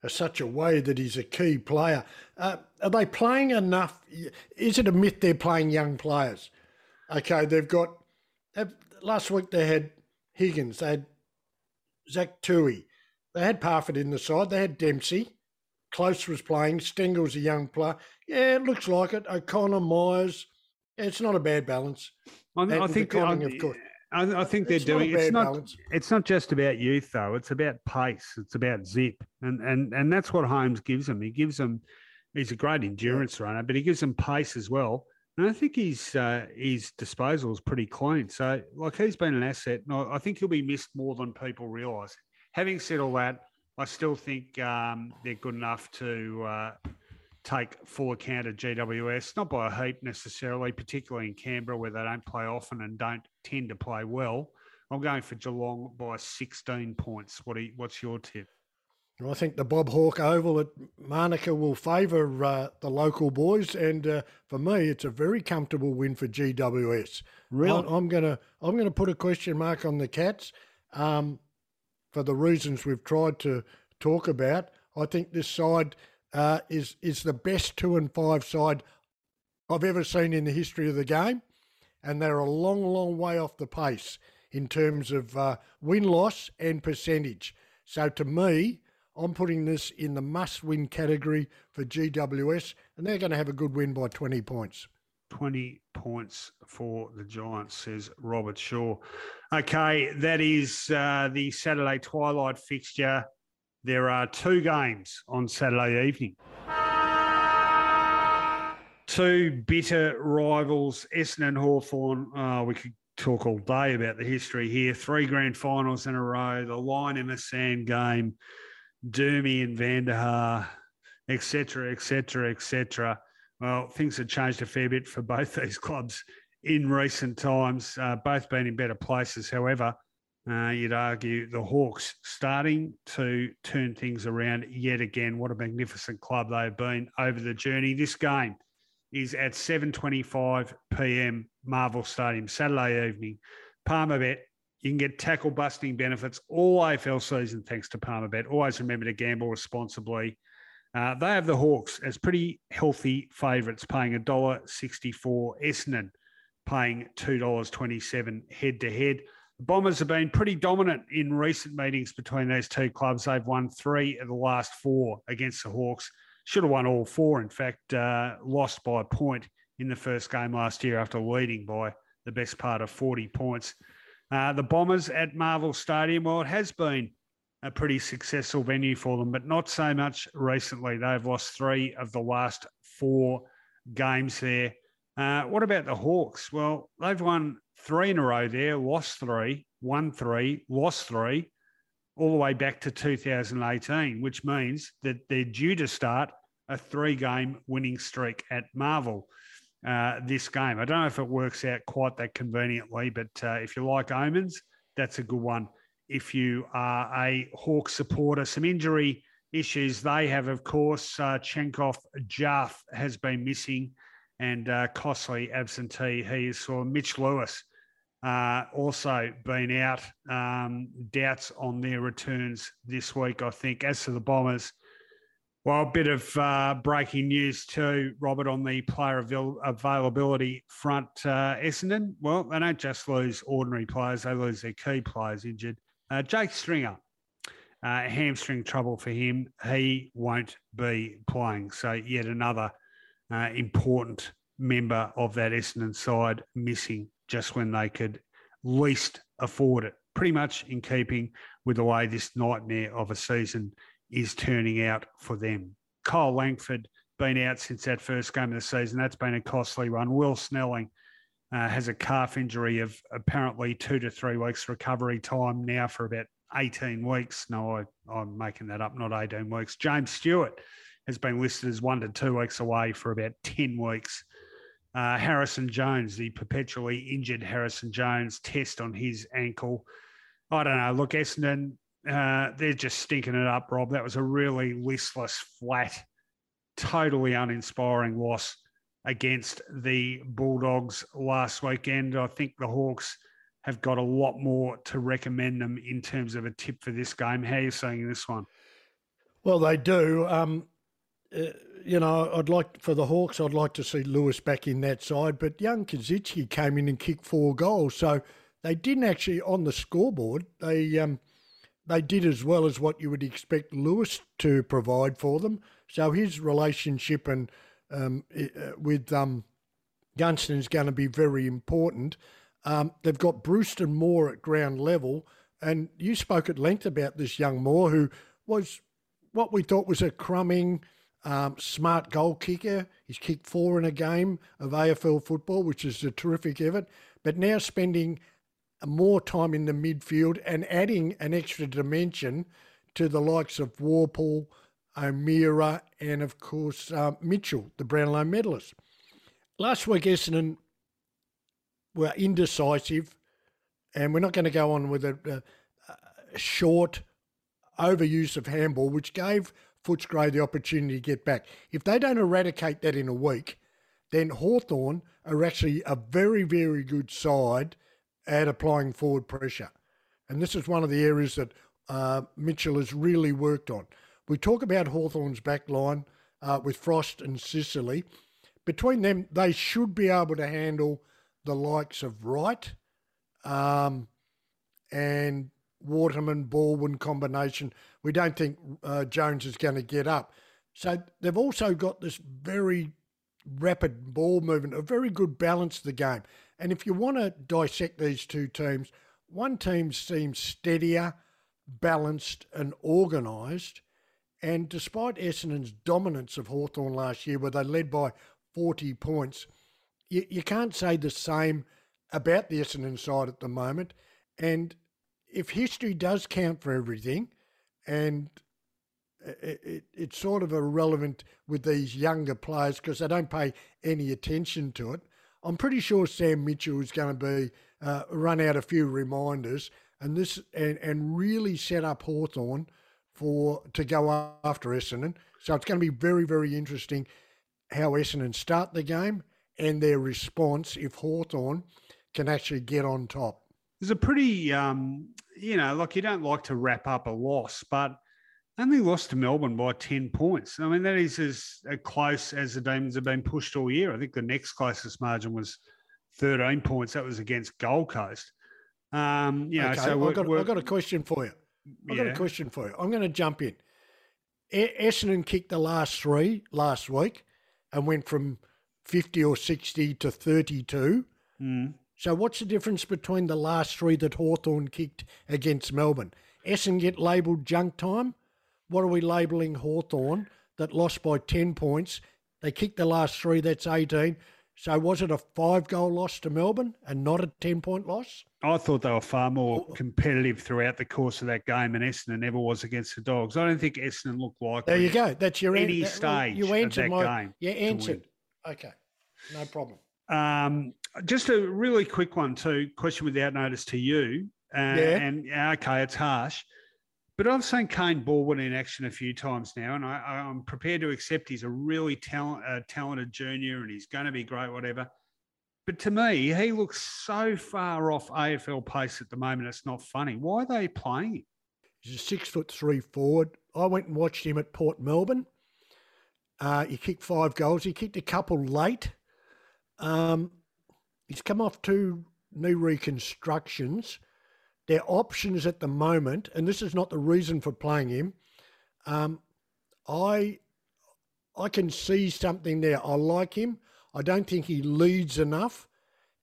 Speaker 2: a, such a way that he's a key player. Uh, are they playing enough? Is it a myth they're playing young players? Okay, they've got. Last week they had Higgins, they had Zach Tuohy, they had Parfitt in the side, they had Dempsey. Close was playing. Stengle's a young player. Yeah, it looks like it. O'Connor, Myers. It's not a bad balance.
Speaker 1: I, I think, Conning, of course. I, I think they're it's doing. Not it's not. Balance. It's not just about youth though. It's about pace. It's about zip, and and and that's what Holmes gives them. He gives them. He's a great endurance yeah. runner, but he gives them pace as well. And I think his uh, his disposal is pretty clean. So like he's been an asset. And I think he'll be missed more than people realise. Having said all that, I still think um, they're good enough to. Uh, take full account of GWS, not by a heap necessarily, particularly in Canberra where they don't play often and don't tend to play well. I'm going for Geelong by 16 points. What you, what's your tip?
Speaker 2: I think the Bob Hawke Oval at Manuka will favour uh, the local boys, and uh, for me, it's a very comfortable win for GWS.
Speaker 1: Really,
Speaker 2: I, am gonna I'm gonna put a question mark on the Cats um, for the reasons we've tried to talk about. I think this side uh, is is the best two and five side I've ever seen in the history of the game, and they're a long, long way off the pace in terms of uh, win loss and percentage. So to me, I'm putting this in the must win category for GWS, and they're going to have a good win by 20 points.
Speaker 1: 20 points for the Giants, says Robert Shaw. Okay, that is uh, the Saturday twilight fixture. There are two games on Saturday evening. Two bitter rivals, Essendon and Hawthorn. Oh, we could talk all day about the history here. Three grand finals in a row, the line in the sand game, Doomy and Vander Haar, etc., etc., etc. Well, things have changed a fair bit for both these clubs in recent times, uh, both been in better places. However, uh, you'd argue the Hawks starting to turn things around yet again. What a magnificent club they've been over the journey. This game is at 7.25 p.m. Marvel Stadium, Saturday evening. Palmerbet, you can get tackle busting benefits all AFL season thanks to Palmerbet. Always remember to gamble responsibly. Uh, they have the Hawks as pretty healthy favourites, paying $1.64. Essendon paying $2.27 head to head. The Bombers have been pretty dominant in recent meetings between these two clubs. They've won three of the last four against the Hawks. Should have won all four, in fact, uh, lost by a point in the first game last year after leading by the best part of 40 points. Uh, the Bombers at Marvel Stadium, well, it has been a pretty successful venue for them, but not so much recently. They've lost three of the last four games there. Uh, what about the Hawks? Well, they've won three in a row there, lost three, won three, lost three, all the way back to 2018, which means that they're due to start a three game winning streak at Marvel uh, this game. I don't know if it works out quite that conveniently, but uh, if you like omens, that's a good one. If you are a Hawk supporter, some injury issues they have, of course. Uh, Changkuoth Jiath has been missing and uh, costly absentee. He is Mitch Lewis uh, also been out. Um, doubts on their returns this week, I think. As to the Bombers, well, a bit of uh, breaking news too, Robert, on the player avail- availability front. Uh, Essendon, well, they don't just lose ordinary players, they lose their key players injured. Uh, Jake Stringer, uh, hamstring trouble for him. He won't be playing. So, yet another uh, important member of that Essendon side missing just when they could least afford it. Pretty much in keeping with the way this nightmare of a season is turning out for them. Kyle Langford been out since that first game of the season. That's been a costly one. Will Snelling uh, has a calf injury of apparently two to three weeks recovery time now for about 18 weeks. No, I, I'm making that up, not 18 weeks. James Stewart has been listed as one to two weeks away for about 10 weeks. Uh, Harrison Jones, the perpetually injured Harrison Jones, test on his ankle. I don't know. Look, Essendon, uh, they're just stinking it up, Rob. That was a really listless, flat, totally uninspiring loss against the Bulldogs last weekend. I think the Hawks have got a lot more to recommend them in terms of a tip for this game. How are you seeing this one?
Speaker 2: Well, they do. Um, uh, you know, I'd like for the Hawks. I'd like to see Lewis back in that side, but young Koschitzke came in and kicked four goals, so they didn't actually on the scoreboard. They um, they did as well as what you would expect Lewis to provide for them. So his relationship and um, uh, with um, Gunston is going to be very important. Um, they've got Breuston Moore at ground level, and you spoke at length about this young Moore, who was what we thought was a crumbing, um, smart goal kicker. He's kicked four in a game of AFL football, which is a terrific effort. But now spending more time in the midfield and adding an extra dimension to the likes of Worpel, O'Meara, and of course uh, Mitchell, the Brownlow medalist. Last week, Essendon were indecisive, and we're not going to go on with a, a, a short overuse of handball, which gave Footscray the opportunity to get back. If they don't eradicate that in a week, then Hawthorn are actually a very, very good side at applying forward pressure. And this is one of the areas that uh, Mitchell has really worked on. We talk about Hawthorn's back line uh, with Frost and Sicily. Between them, they should be able to handle the likes of Wright um, and Waterman Baldwin combination. We don't think uh, Jones is going to get up. So they've also got this very rapid ball movement, a very good balance of the game. And if you want to dissect these two teams, one team seems steadier, balanced, and organised. And despite Essendon's dominance of Hawthorn last year, where they led by 40 points, you, you can't say the same about the Essendon side at the moment. And if history does count for everything, and it, it, it's sort of irrelevant with these younger players because they don't pay any attention to it. I'm pretty sure Sam Mitchell is going to be uh, run out a few reminders and this and, and really set up Hawthorn for to go after Essendon. So it's going to be very very interesting how Essendon start the game and their response if Hawthorn can actually get on top.
Speaker 1: There's a pretty um, you know like you don't like to wrap up a loss, but only lost to Melbourne by 10 points. I mean, that is as close as the Demons have been pushed all year. I think the next closest margin was 13 points. That was against Gold Coast. Um, know, okay, so
Speaker 2: I've got, I've got, a question for you. I've yeah. got a question for you. I'm going to jump in. Essendon kicked the last three last week and went from 50 or 60 to 32.
Speaker 1: Mm.
Speaker 2: So what's the difference between the last three that Hawthorn kicked against Melbourne? Essendon get labelled junk time what are we labelling Hawthorn that lost by 10 points? They kicked the last three, that's 18. So was it a five goal loss to Melbourne and not a 10 point loss?
Speaker 1: I thought they were far more oh. competitive throughout the course of that game, and Essendon never was against the Dogs. I don't think Essendon looked like
Speaker 2: there you go. That's your
Speaker 1: any an- stage you answered my, game.
Speaker 2: You answered. Okay, no problem.
Speaker 1: Um, just a really quick one too. Question without notice to you. Uh, yeah. And okay, it's harsh. But I've seen Kane Baldwin in action a few times now, and I, am prepared to accept he's a really talent, talented junior and he's going to be great, whatever. But to me, he looks so far off AFL pace at the moment, it's not funny. Why are they playing him?
Speaker 2: He's a six foot three forward. I went and watched him at Port Melbourne. Uh, he kicked five goals. He kicked a couple late. Um, he's come off two knee reconstructions their options at the moment, and this is not the reason for playing him. Um, I I can see something there. I like him. I don't think he leads enough.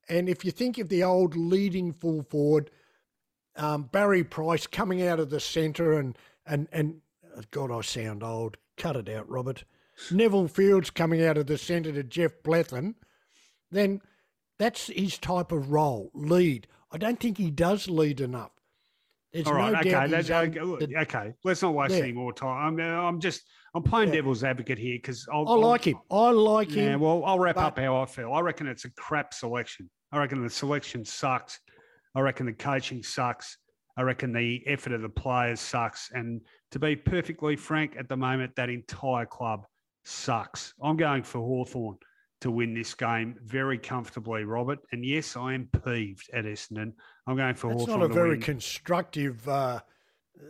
Speaker 2: And if you think of the old leading full forward, um, Barry Price coming out of the centre and and and God, I sound old. Cut it out, Robert. Neville Fields coming out of the centre to Geoff Blethyn, then that's his type of role, lead. I don't think he does lead enough.
Speaker 1: There's All right, no okay, that, okay, okay. Let's not waste yeah. any more time. I'm, I'm just I'm playing yeah. devil's advocate here because
Speaker 2: I like him. I like him.
Speaker 1: Yeah, well, I'll wrap but, up how I feel. I reckon it's a crap selection. I reckon the selection sucks. I reckon the coaching sucks. I reckon the effort of the players sucks. And to be perfectly frank, at the moment, that entire club sucks. I'm going for Hawthorn to win this game very comfortably, Robert. And yes, I am peeved at Essendon. I'm going for
Speaker 2: that's
Speaker 1: Hawthorn.
Speaker 2: not a very
Speaker 1: win.
Speaker 2: constructive. Uh,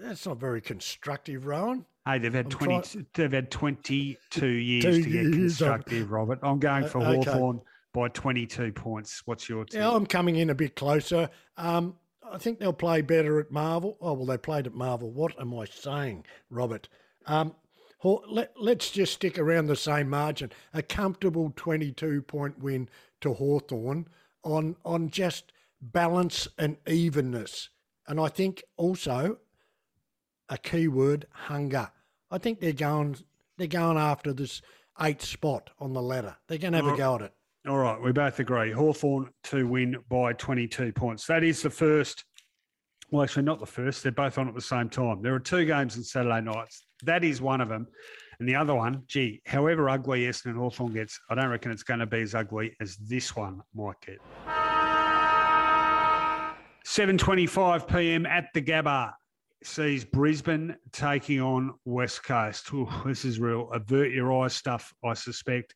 Speaker 2: that's not very constructive, Rowan.
Speaker 1: Hey, they've had
Speaker 2: I'm
Speaker 1: twenty.
Speaker 2: trying-
Speaker 1: They've had twenty-two years
Speaker 2: Two
Speaker 1: to get
Speaker 2: years,
Speaker 1: constructive, Robert. I'm going for
Speaker 2: uh, okay.
Speaker 1: Hawthorn by twenty-two points. What's your team?
Speaker 2: Yeah, I'm coming in a bit closer. Um, I think they'll play better at Marvel. Oh well, they played at Marvel. What am I saying, Robert? Um, let, let's just stick around the same margin. A comfortable 22 point win to Hawthorn on on just balance and evenness. And I think also a key word hunger. I think they're going they're going after this eighth spot on the ladder. They're going to have a go at it.
Speaker 1: All right, we both agree. Hawthorn to win by 22 points. That is the first. Well, actually, not the first. They're both on at the same time. There are two games on Saturday nights. That is one of them. And the other one, gee, however ugly Essendon Hawthorn gets, I don't reckon it's going to be as ugly as this one might get. 7.25 p.m. at the Gabba sees Brisbane taking on West Coast. Ooh, this is real avert your eyes stuff, I suspect.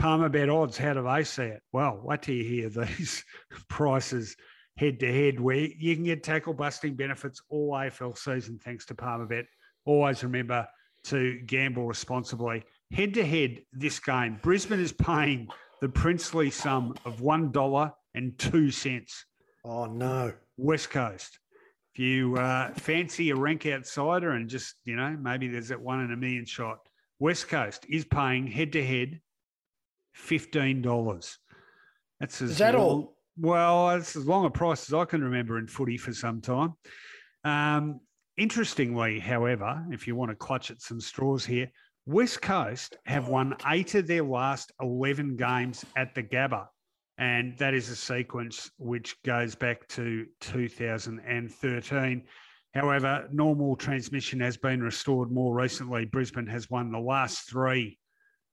Speaker 1: Palmerbet odds, how do they see it? Well, wait till you hear these prices head to head where you can get tackle busting benefits all AFL season thanks to Palmerbet. Always remember to gamble responsibly. Head to head this game, Brisbane is paying the princely sum of $1 and two cents.
Speaker 2: Oh no.
Speaker 1: West Coast. If you uh, fancy a rank outsider and just, you know, maybe there's that one in a million shot, West Coast is paying head to head $15. That's as
Speaker 2: Is that
Speaker 1: long-
Speaker 2: all?
Speaker 1: Well, it's as long a price as I can remember in footy for some time. Um, interestingly, however, if you want to clutch at some straws here, West Coast have won eight of their last 11 games at the Gabba. And that is a sequence which goes back to 2013. However, normal transmission has been restored more recently. Brisbane has won the last three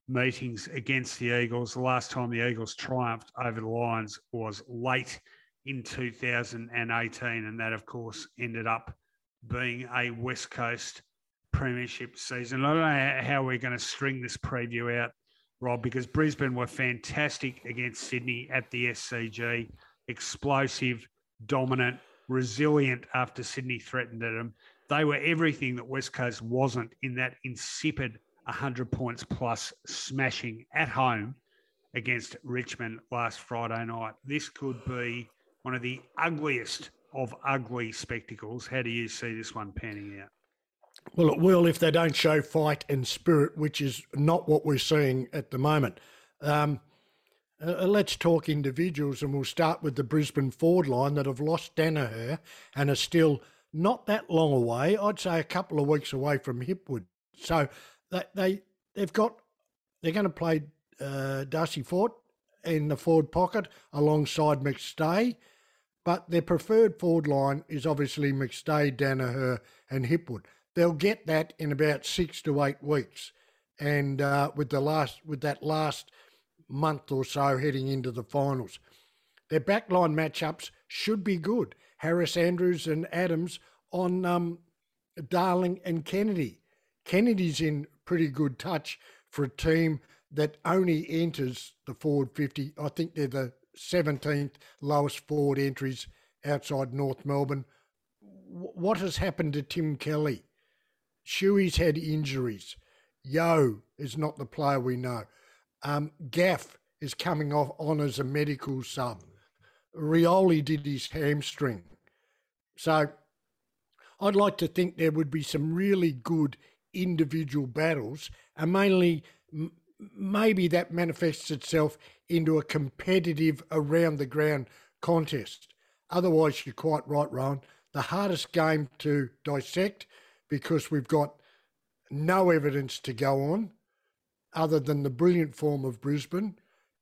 Speaker 1: meetings against the Eagles. The last time the Eagles triumphed over the Lions was late in 2018. And that, of course, ended up being a West Coast premiership season. I don't know how we're going to string this preview out, Rob, because Brisbane were fantastic against Sydney at the SCG, explosive, dominant, resilient after Sydney threatened at them. They were everything that West Coast wasn't in that insipid 100 points plus smashing at home against Richmond last Friday night. This could be one of the ugliest of ugly spectacles. How do you see this one panning out?
Speaker 2: Well, it will if they don't show fight and spirit, which is not what we're seeing at the moment. Um, uh, let's talk individuals, and we'll start with the Brisbane forward line that have lost Daniher and are still not that long away. I'd say a couple of weeks away from Hipwood. So they, they they've got they're going to play uh, Darcy Fort in the forward pocket alongside McStay, but their preferred forward line is obviously McStay, Daniher, and Hipwood. They'll get that in about six to eight weeks, and uh, with the last with that last month or so heading into the finals, their backline matchups should be good. Harris, Andrews, and Adams on um, Darling and Kennedy. Kennedy's in pretty good touch for a team that only enters the forward 50. I think they're the 17th lowest forward entries outside North Melbourne. What has happened to Tim Kelly? Shuey's had injuries. Yeo is not the player we know. Um, Gaff is coming off on as a medical sub. Rioli did his hamstring. So I'd like to think there would be some really good individual battles, and mainly maybe that manifests itself into a competitive around the ground contest. Otherwise, you're quite right, Rowan. The hardest game to dissect because we've got no evidence to go on other than the brilliant form of Brisbane,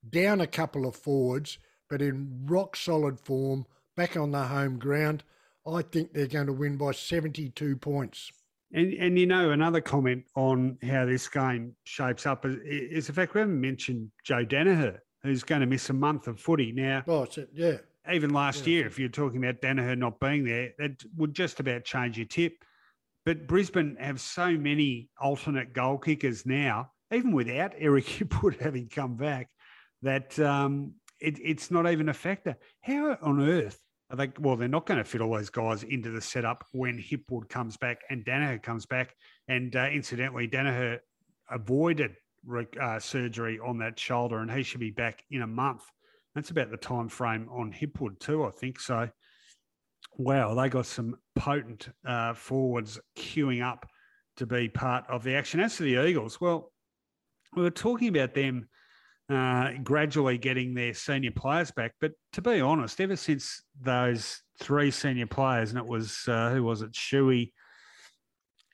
Speaker 2: down a couple of forwards, but in rock solid form, back on the home ground. I think they're going to win by 72 points.
Speaker 1: And, and you know, another comment on how this game shapes up is, is the fact we haven't mentioned Joe Daniher, who's going to miss a month of footy. Now,
Speaker 2: Oh, it's, yeah.
Speaker 1: even last yeah. year, if you're talking about Daniher not being there, that would just about change your tip. But Brisbane have so many alternate goal kickers now, even without Eric Hipwood having come back, that um, it, it's not even a factor. How on earth are they? Well, they're not going to fit all those guys into the setup when Hipwood comes back and Daniher comes back. And uh, incidentally, Daniher avoided uh, surgery on that shoulder, and he should be back in a month. That's about the time frame on Hipwood too, I think. So, wow, they got some potent uh, forwards queuing up to be part of the action. As for the Eagles, well, we were talking about them uh, gradually getting their senior players back, but to be honest, ever since those three senior players, and it was uh, who was it, Shuey,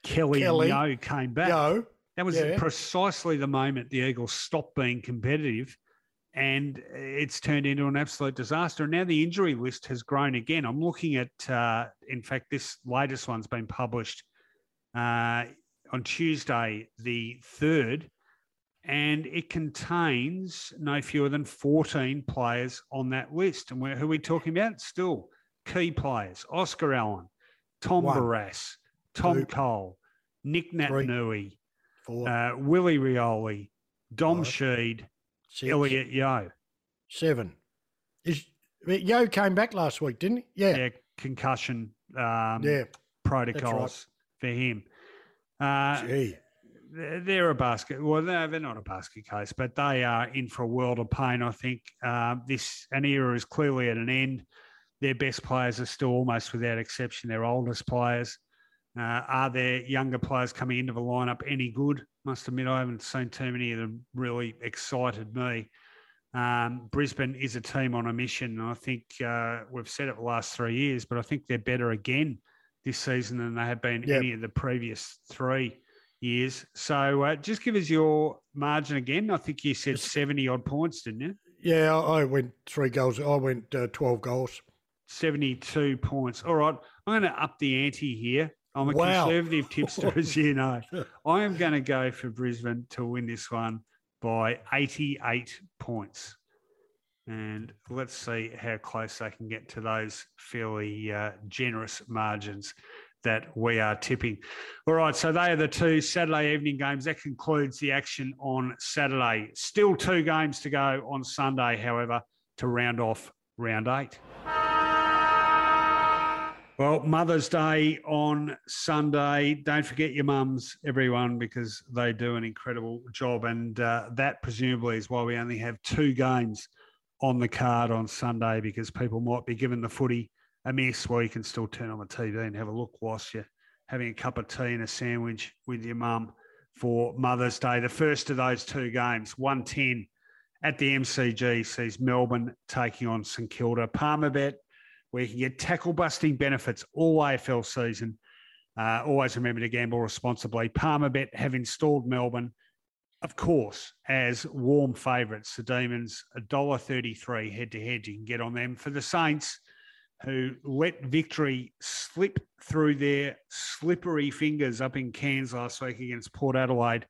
Speaker 1: Kelly, Kelly and Yeo came back. Yeo. That was yeah. precisely the moment the Eagles stopped being competitive and it's turned into an absolute disaster. And now the injury list has grown again. I'm looking at, uh, in fact, this latest one's been published uh, on Tuesday, the 3rd, and it contains no fewer than 14 players on that list. And who are we talking about? Still key players Oscar Allen, Tom One, Barrass, Tom two, Cole, Nick Naitanui, uh, Willie Rioli, Dom five, Sheed. Six, Elliot Yeo.
Speaker 2: Seven. Is Yeo came back last week, didn't he? Yeah.
Speaker 1: Yeah, concussion um, yeah, protocols right. for him. Uh, Gee. They're a basket. Well, they're, they're not a basket case, but they are in for a world of pain. I think uh, this an era is clearly at an end. Their best players are still almost without exception their oldest players. Uh, are there younger players coming into the lineup any good? Must admit, I haven't seen too many of them really excited me. Um, Brisbane is a team on a mission. And I think uh, we've said it the last three years, but I think they're better again this season than they have been yep. any of the previous three years. So uh, just give us your margin again. I think you said 70 odd points, didn't you?
Speaker 2: Yeah, I went three goals. I went uh, 12 goals.
Speaker 1: 72 points. All right. I'm going to up the ante here. I'm a wow. conservative tipster, as you know. I am going to go for Brisbane to win this one by 88 points. And let's see how close they can get to those fairly uh, generous margins that we are tipping. All right, so they are the two Saturday evening games. That concludes the action on Saturday. Still two games to go on Sunday, however, to round off round eight. Well, Mother's Day on Sunday. Don't forget your mums, everyone, because they do an incredible job. And uh, that presumably is why we only have two games on the card on Sunday because people might be given the footy a miss where you can still turn on the TV and have a look whilst you're having a cup of tea and a sandwich with your mum for Mother's Day. The first of those two games, 110 at the MCG, sees Melbourne taking on St Kilda. Palmerbet where you can get tackle busting benefits all AFL season. Uh, always remember to gamble responsibly. Palmerbet have installed Melbourne, of course, as warm favourites. The Demons, $1.33 head to head. You can get on them. For the Saints, who let victory slip through their slippery fingers up in Cairns last week against Port Adelaide,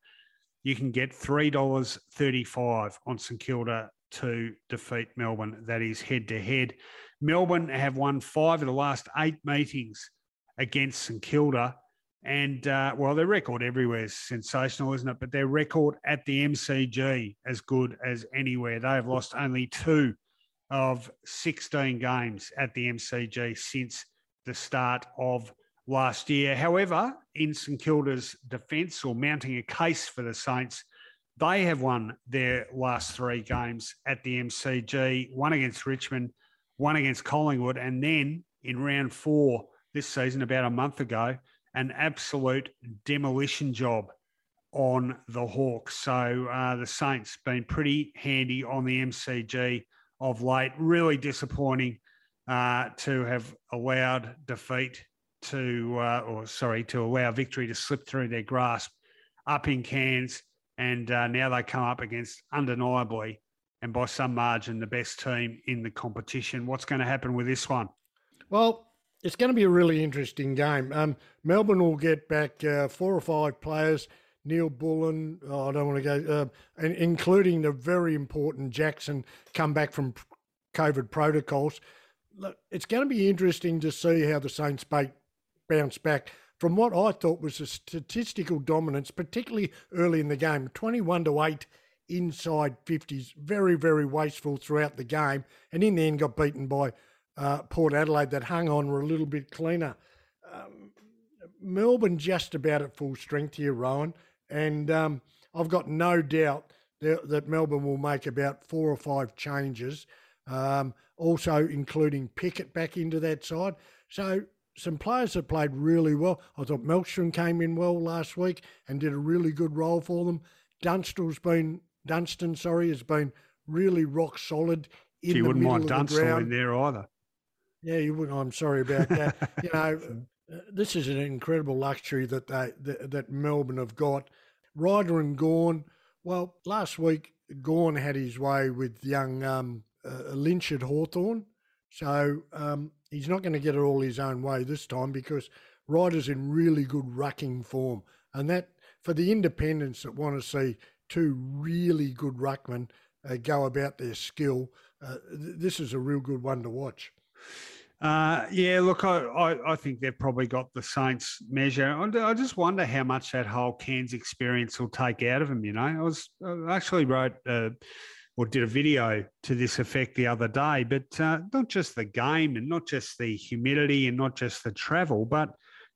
Speaker 1: you can get $3.35 on St Kilda to defeat Melbourne. That is head to head. Melbourne have won five of the last eight meetings against St Kilda. And uh, well, their record everywhere is sensational, isn't it? But their record at the MCG as good as anywhere. They have lost only two of 16 games at the MCG since the start of last year. However, in St Kilda's defence or mounting a case for the Saints, they have won their last three games at the MCG, one against Richmond, one against Collingwood, and then in round four this season, about a month ago, an absolute demolition job on the Hawks. So uh, the Saints been pretty handy on the MCG of late. Really disappointing uh, to have allowed defeat to, uh, or sorry, to allow victory to slip through their grasp up in Cairns. And uh, now they come up against undeniably and by some margin the best team in the competition. What's going to happen with this one?
Speaker 2: Well, it's going to be a really interesting game. Um, Melbourne will get back uh, four or five players. Neal-Bullen, oh, I don't want to go, uh, and including the very important Jackson come back from COVID protocols. look, it's going to be interesting to see how the Saints bounce back from what I thought was a statistical dominance, particularly early in the game. 21 to 8 inside 50s, very, very wasteful throughout the game. And in the end, got beaten by uh, Port Adelaide that hung on were a little bit cleaner. Um, Melbourne just about at full strength here, Rowan. And um, I've got no doubt that, that, Melbourne will make about four or five changes, um, also including Pickett back into that side. So some players that played really well. I thought Melksham came in well last week and did a really good role for them. Dunstall's been Dunstan, sorry, has been really rock solid in
Speaker 1: you
Speaker 2: the
Speaker 1: wouldn't mind
Speaker 2: the
Speaker 1: in there either.
Speaker 2: Yeah, you wouldn't. I'm sorry about that. you know, uh, this is an incredible luxury that they that, that Melbourne have got. Ryder and Gawn. Well, last week Gawn had his way with young um, uh, Lynch at Hawthorn, so um, he's not going to get it all his own way this time because Ryder's in really good rucking form, and that for the independents that want to see two really good ruckmen uh, go about their skill, uh, th- this is a real good one to watch.
Speaker 1: Uh, yeah, look, I, I, I, think they've probably got the Saints measure. I, just wonder how much that whole Cairns experience will take out of them. You know, I was I actually wrote uh, or did a video to this effect the other day, but uh, not just the game and not just the humidity and not just the travel, but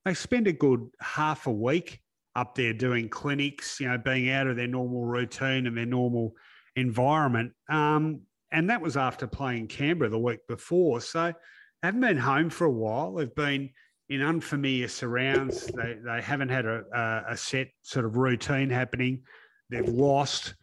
Speaker 1: they spend a good half a week up there doing clinics, you know, being out of their normal routine and their normal environment. Um, and that was after playing Canberra the week before. So they haven't been home for a while. They've been in unfamiliar surrounds. They, they haven't had a, a set sort of routine happening. They've lost.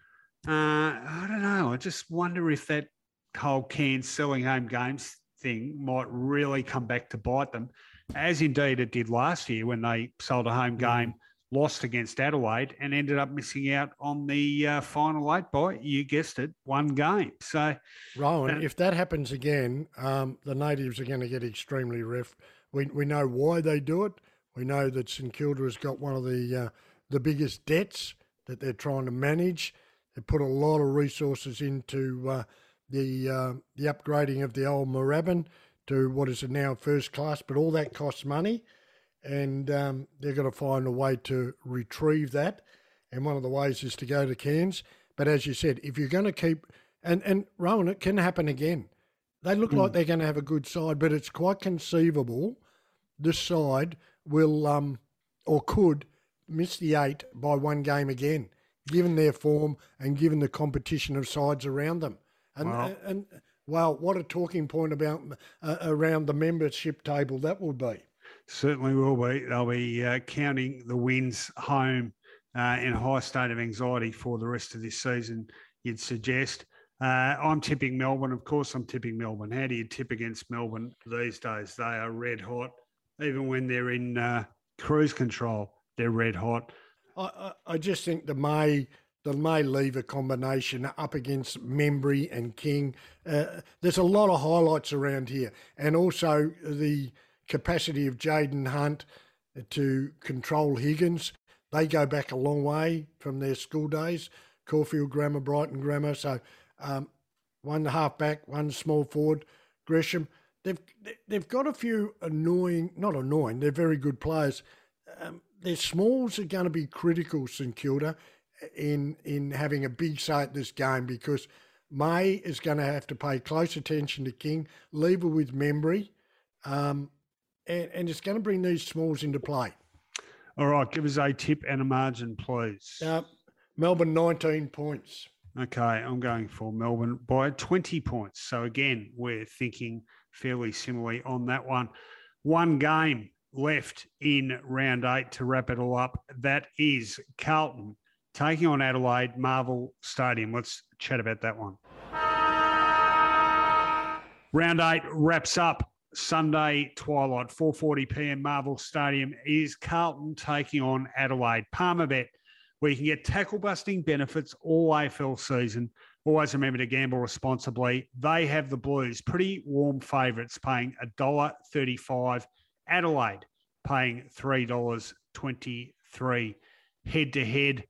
Speaker 1: Uh, I don't know. I just wonder if that cold can selling home games thing might really come back to bite them, as indeed it did last year when they sold a home game lost against Adelaide and ended up missing out on the uh, final eight by, you guessed it, one game. So,
Speaker 2: Rowan, uh, if that happens again, um, the natives are going to get extremely riff. We, we know why they do it. We know that St Kilda has got one of the uh, the biggest debts that they're trying to manage. They put a lot of resources into uh, the uh, the upgrading of the old Moorabbin to what is now first class, but all that costs money and um, they're going to find a way to retrieve that. And one of the ways is to go to Cairns. But as you said, if you're going to keep and and Rowan, it can happen again. They look mm. like they're going to have a good side, but it's quite conceivable this side will um or could miss the eight by one game again, given their form and given the competition of sides around them. And wow. and well, what a talking point about uh, around the membership table that would be.
Speaker 1: Certainly will be. They'll be uh, counting the wins home uh, in a high state of anxiety for the rest of this season, you'd suggest. Uh, I'm tipping Melbourne. Of course, I'm tipping Melbourne. How do you tip against Melbourne these days? They are red hot. Even when they're in uh, cruise control, they're red hot.
Speaker 2: I, I just think the May the May Lever combination up against Membrey and King. Uh, there's a lot of highlights around here, and also the capacity of Jayden Hunt to control Higgins. They go back a long way from their school days, Caulfield Grammar, Brighton Grammar. So um, one half back, one small forward, Gresham. They've they've got a few annoying, not annoying. They're very good players. Um, their smalls are going to be critical, St Kilda, in in having a big say at this game because May is going to have to pay close attention to King. Lever with Membrey. Um, and, and it's going to bring these smalls into play.
Speaker 1: All right, give us a tip and a margin, please.
Speaker 2: Uh, Melbourne, 19 points.
Speaker 1: Okay, I'm going for Melbourne by 20 points. So again, we're thinking fairly similarly on that one. One game left in round eight to wrap it all up. That is Carlton taking on Adelaide Marvel Stadium. Let's chat about that one. Round eight wraps up Sunday twilight, 4:40 p.m. Marvel Stadium is Carlton taking on Adelaide. Palmerbet, where you can get tackle busting benefits all AFL season. Always remember to gamble responsibly. They have the Blues, pretty warm favourites, paying $1.35. Adelaide paying $3.23 head to head.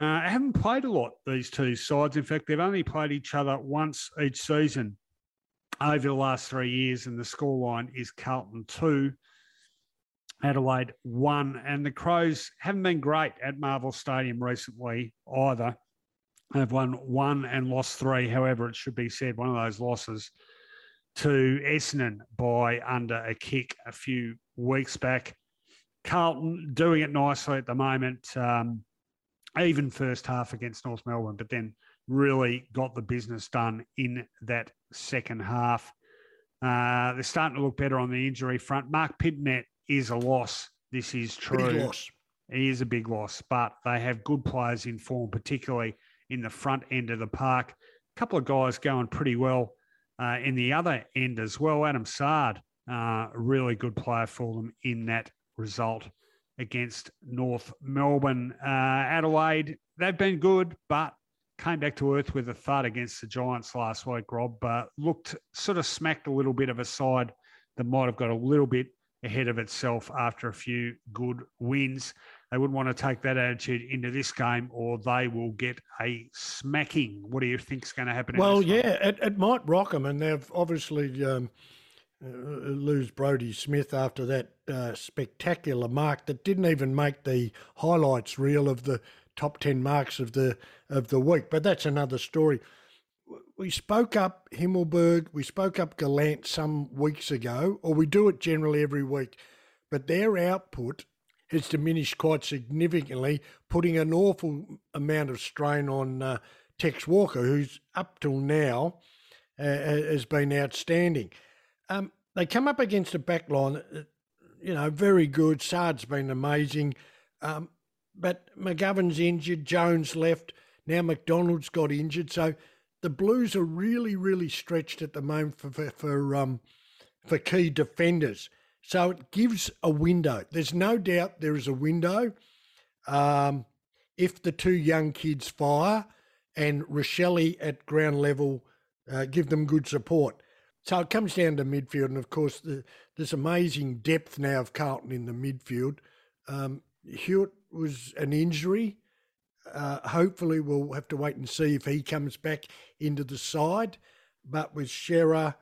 Speaker 1: Uh, haven't played a lot, these two sides. In fact, they've only played each other once each season. Over the last three years, and the scoreline is Carlton 2, Adelaide 1. And the Crows haven't been great at Marvel Stadium recently either. They've won one and lost three. However, it should be said, one of those losses to Essendon by under a kick a few weeks back. Carlton doing it nicely at the moment, um, even first half against North Melbourne, but then really got the business done in that second half. Uh, they're starting to look better on the injury front. Marc Pittonet is a loss. This is true.
Speaker 2: Big loss.
Speaker 1: He is a big loss, but they have good players in form, particularly in the front end of the park. A couple of guys going pretty well uh, in the other end as well. Adam Saad, uh, a really good player for them in that result against North Melbourne. Uh, Adelaide, they've been good, but came back to earth with a thud against the Giants last week, Rob. But looked sort of smacked a little bit of a side that might have got a little bit ahead of itself after a few good wins. They wouldn't want to take that attitude into this game, or they will get a smacking. What do you think is going to happen?
Speaker 2: Well, yeah, it, it, might rock them, and they've obviously um, uh, lose Brodie Smith after that uh, spectacular mark that didn't even make the highlights reel of the top ten marks of the of the week. But that's another story. We spoke up Himmelberg, we spoke up Gallant some weeks ago, or we do it generally every week. But their output has diminished quite significantly, putting an awful amount of strain on uh, Tex Walker, who's up till now uh, has been outstanding. Um, they come up against a backline, uh, you know, very good. Saad's been amazing. Um, but McGovern's injured, Jones left, now McDonald's got injured. So the Blues are really, really stretched at the moment for, for, for, um, for key defenders. So it gives a window. There's no doubt there is a window. Um, if the two young kids fire and Rachele at ground level uh, give them good support. So it comes down to midfield, and of course, the, this amazing depth now of Carlton in the midfield. Um, Hewett was an injury. Uh, hopefully, we'll have to wait and see if he comes back into the side. But with Shearer,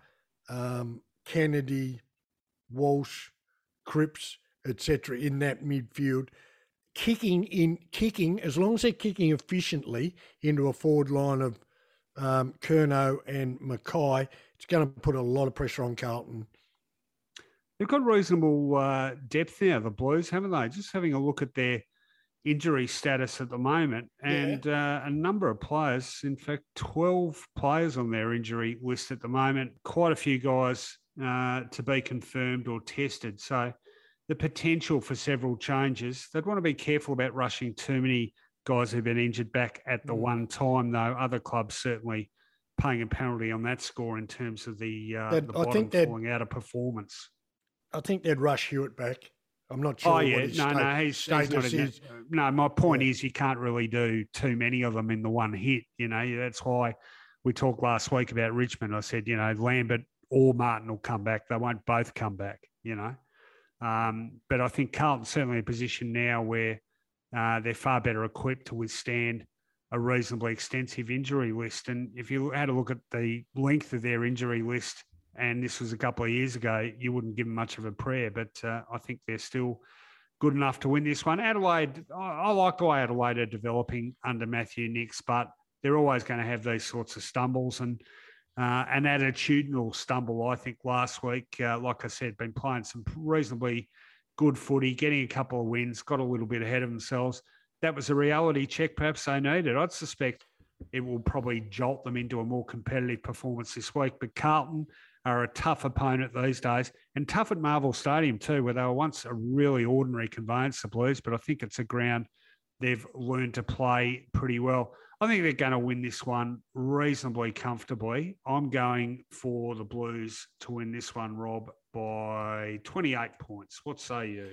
Speaker 2: um, Kennedy, Walsh, Cripps, etc., in that midfield, kicking in kicking as long as they're kicking efficiently into a forward line of um, Curnow and McKay, it's going to put a lot of pressure on Carlton.
Speaker 1: They've got reasonable uh, depth now, the Blues, haven't they? Just having a look at their injury status at the moment, and yeah. uh, a number of players, in fact, 12 players on their injury list at the moment, quite a few guys uh, to be confirmed or tested. So the potential for several changes. They'd want to be careful about rushing too many guys who've been injured back at the mm. one time, though. Other clubs certainly paying a penalty on that score in terms of the, uh, the bottom falling out of performance.
Speaker 2: I think they'd rush Hewett back. I'm not sure. Oh yeah, no, no,
Speaker 1: he's, he's not. A, no, my point yeah. is you can't really do too many of them in the one hit. You know, that's why we talked last week about Richmond. I said, you know, Lambert or Martin will come back. They won't both come back. You know, um, but I think Carlton's certainly in a position now where uh, they're far better equipped to withstand a reasonably extensive injury list. And if you had a look at the length of their injury list, and this was a couple of years ago, you wouldn't give them much of a prayer. But uh, I think they're still good enough to win this one. Adelaide, I, I like the way Adelaide are developing under Matthew Nicks, but they're always going to have these sorts of stumbles and uh, an attitudinal stumble. I think last week, uh, like I said, been playing some reasonably good footy, getting a couple of wins, got a little bit ahead of themselves. That was a reality check, perhaps they needed. I'd suspect it will probably jolt them into a more competitive performance this week. But Carlton are a tough opponent these days and tough at Marvel Stadium too, where they were once a really ordinary conveyance, the Blues. But I think it's a ground they've learned to play pretty well. I think they're going to win this one reasonably comfortably. I'm going for the Blues to win this one, Rob, by 28 points. What say you?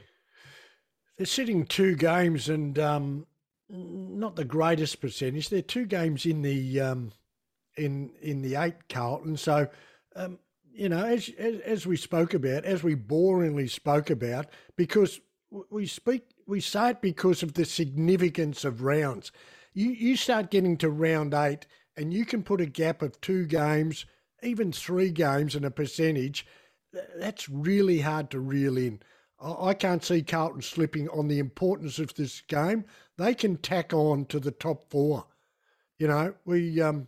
Speaker 2: They're sitting two games and um, not the greatest percentage. They're two games in the um, in in the eight, Carlton. So, um, you know, as, as as we spoke about, as we boringly spoke about, because we speak, we say it because of the significance of rounds you, you start getting to round eight and you can put a gap of two games even three games and a percentage, that's really hard to reel in. I can't see Carlton slipping on the importance of this game. They can tack on to the top four. You know, we um,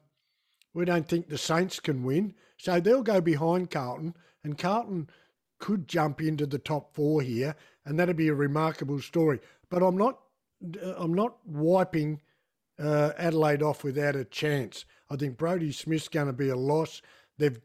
Speaker 2: we don't think the Saints can win, so they'll go behind Carlton, and Carlton could jump into the top four here, and that'd be a remarkable story. But I'm not, I'm not wiping uh, Adelaide off without a chance. I think Brodie Smith's going to be a loss. They've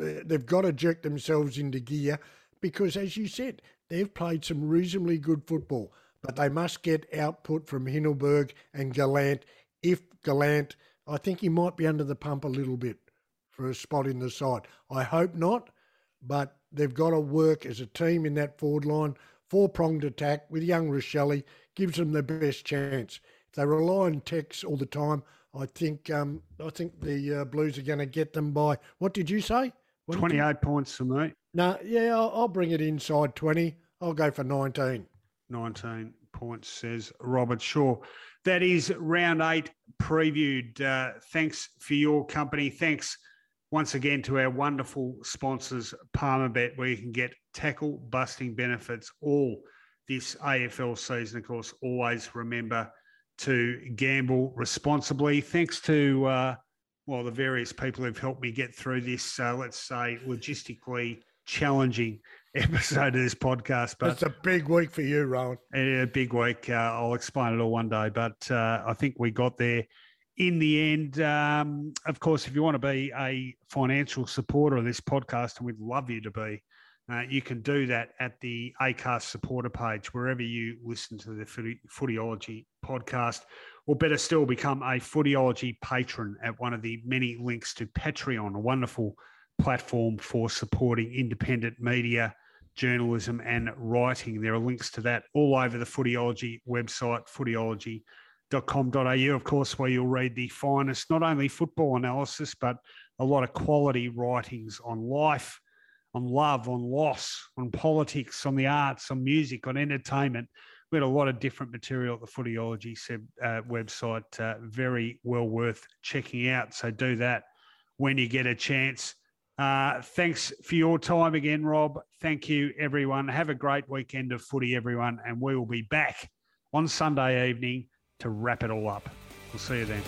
Speaker 2: uh, they've got to jerk themselves into gear because, as you said, they've played some reasonably good football, but they must get output from Himmelberg and Gallant. If Gallant, I think he might be under the pump a little bit for a spot in the side. I hope not, but they've got to work as a team in that forward line. Four pronged attack with young Rachele gives them the best chance. If they rely on Tex all the time, I think um, I think the uh, Blues are going to get them by. What did you say? What
Speaker 1: 28 you... points for me.
Speaker 2: No, yeah, I'll, I'll, bring it inside 20. I'll go for 19.
Speaker 1: 19 points, says Robert Shaw. That is round eight previewed. Uh, thanks for your company. Thanks once again to our wonderful sponsors, Palmerbet, where you can get tackle busting benefits all this AFL season. Of course, always remember to gamble responsibly. Thanks to uh, well the various people who've helped me get through this. Uh, let's say logistically challenging episode of this podcast.
Speaker 2: But it's a big week for you, Rowan.
Speaker 1: A big week. Uh, I'll explain it all one day, but uh, I think we got there in the end. Um, of course, if you want to be a financial supporter of this podcast, and we'd love you to be, uh, you can do that at the ACAST supporter page, wherever you listen to the Footyology podcast, or better still, become a Footyology patron at one of the many links to Patreon, a wonderful platform for supporting independent media, journalism, and writing. There are links to that all over the Footyology website, footyology.com.au, of course, where you'll read the finest, not only football analysis, but a lot of quality writings on life on love, on loss, on politics, on the arts, on music, on entertainment. We had a lot of different material at the Footyology uh, website. Uh, very well worth checking out. So do that when you get a chance. Uh, thanks for your time again, Rob. Thank you, everyone. Have a great weekend of footy, everyone. And we will be back on Sunday evening to wrap it all up. We'll see you then.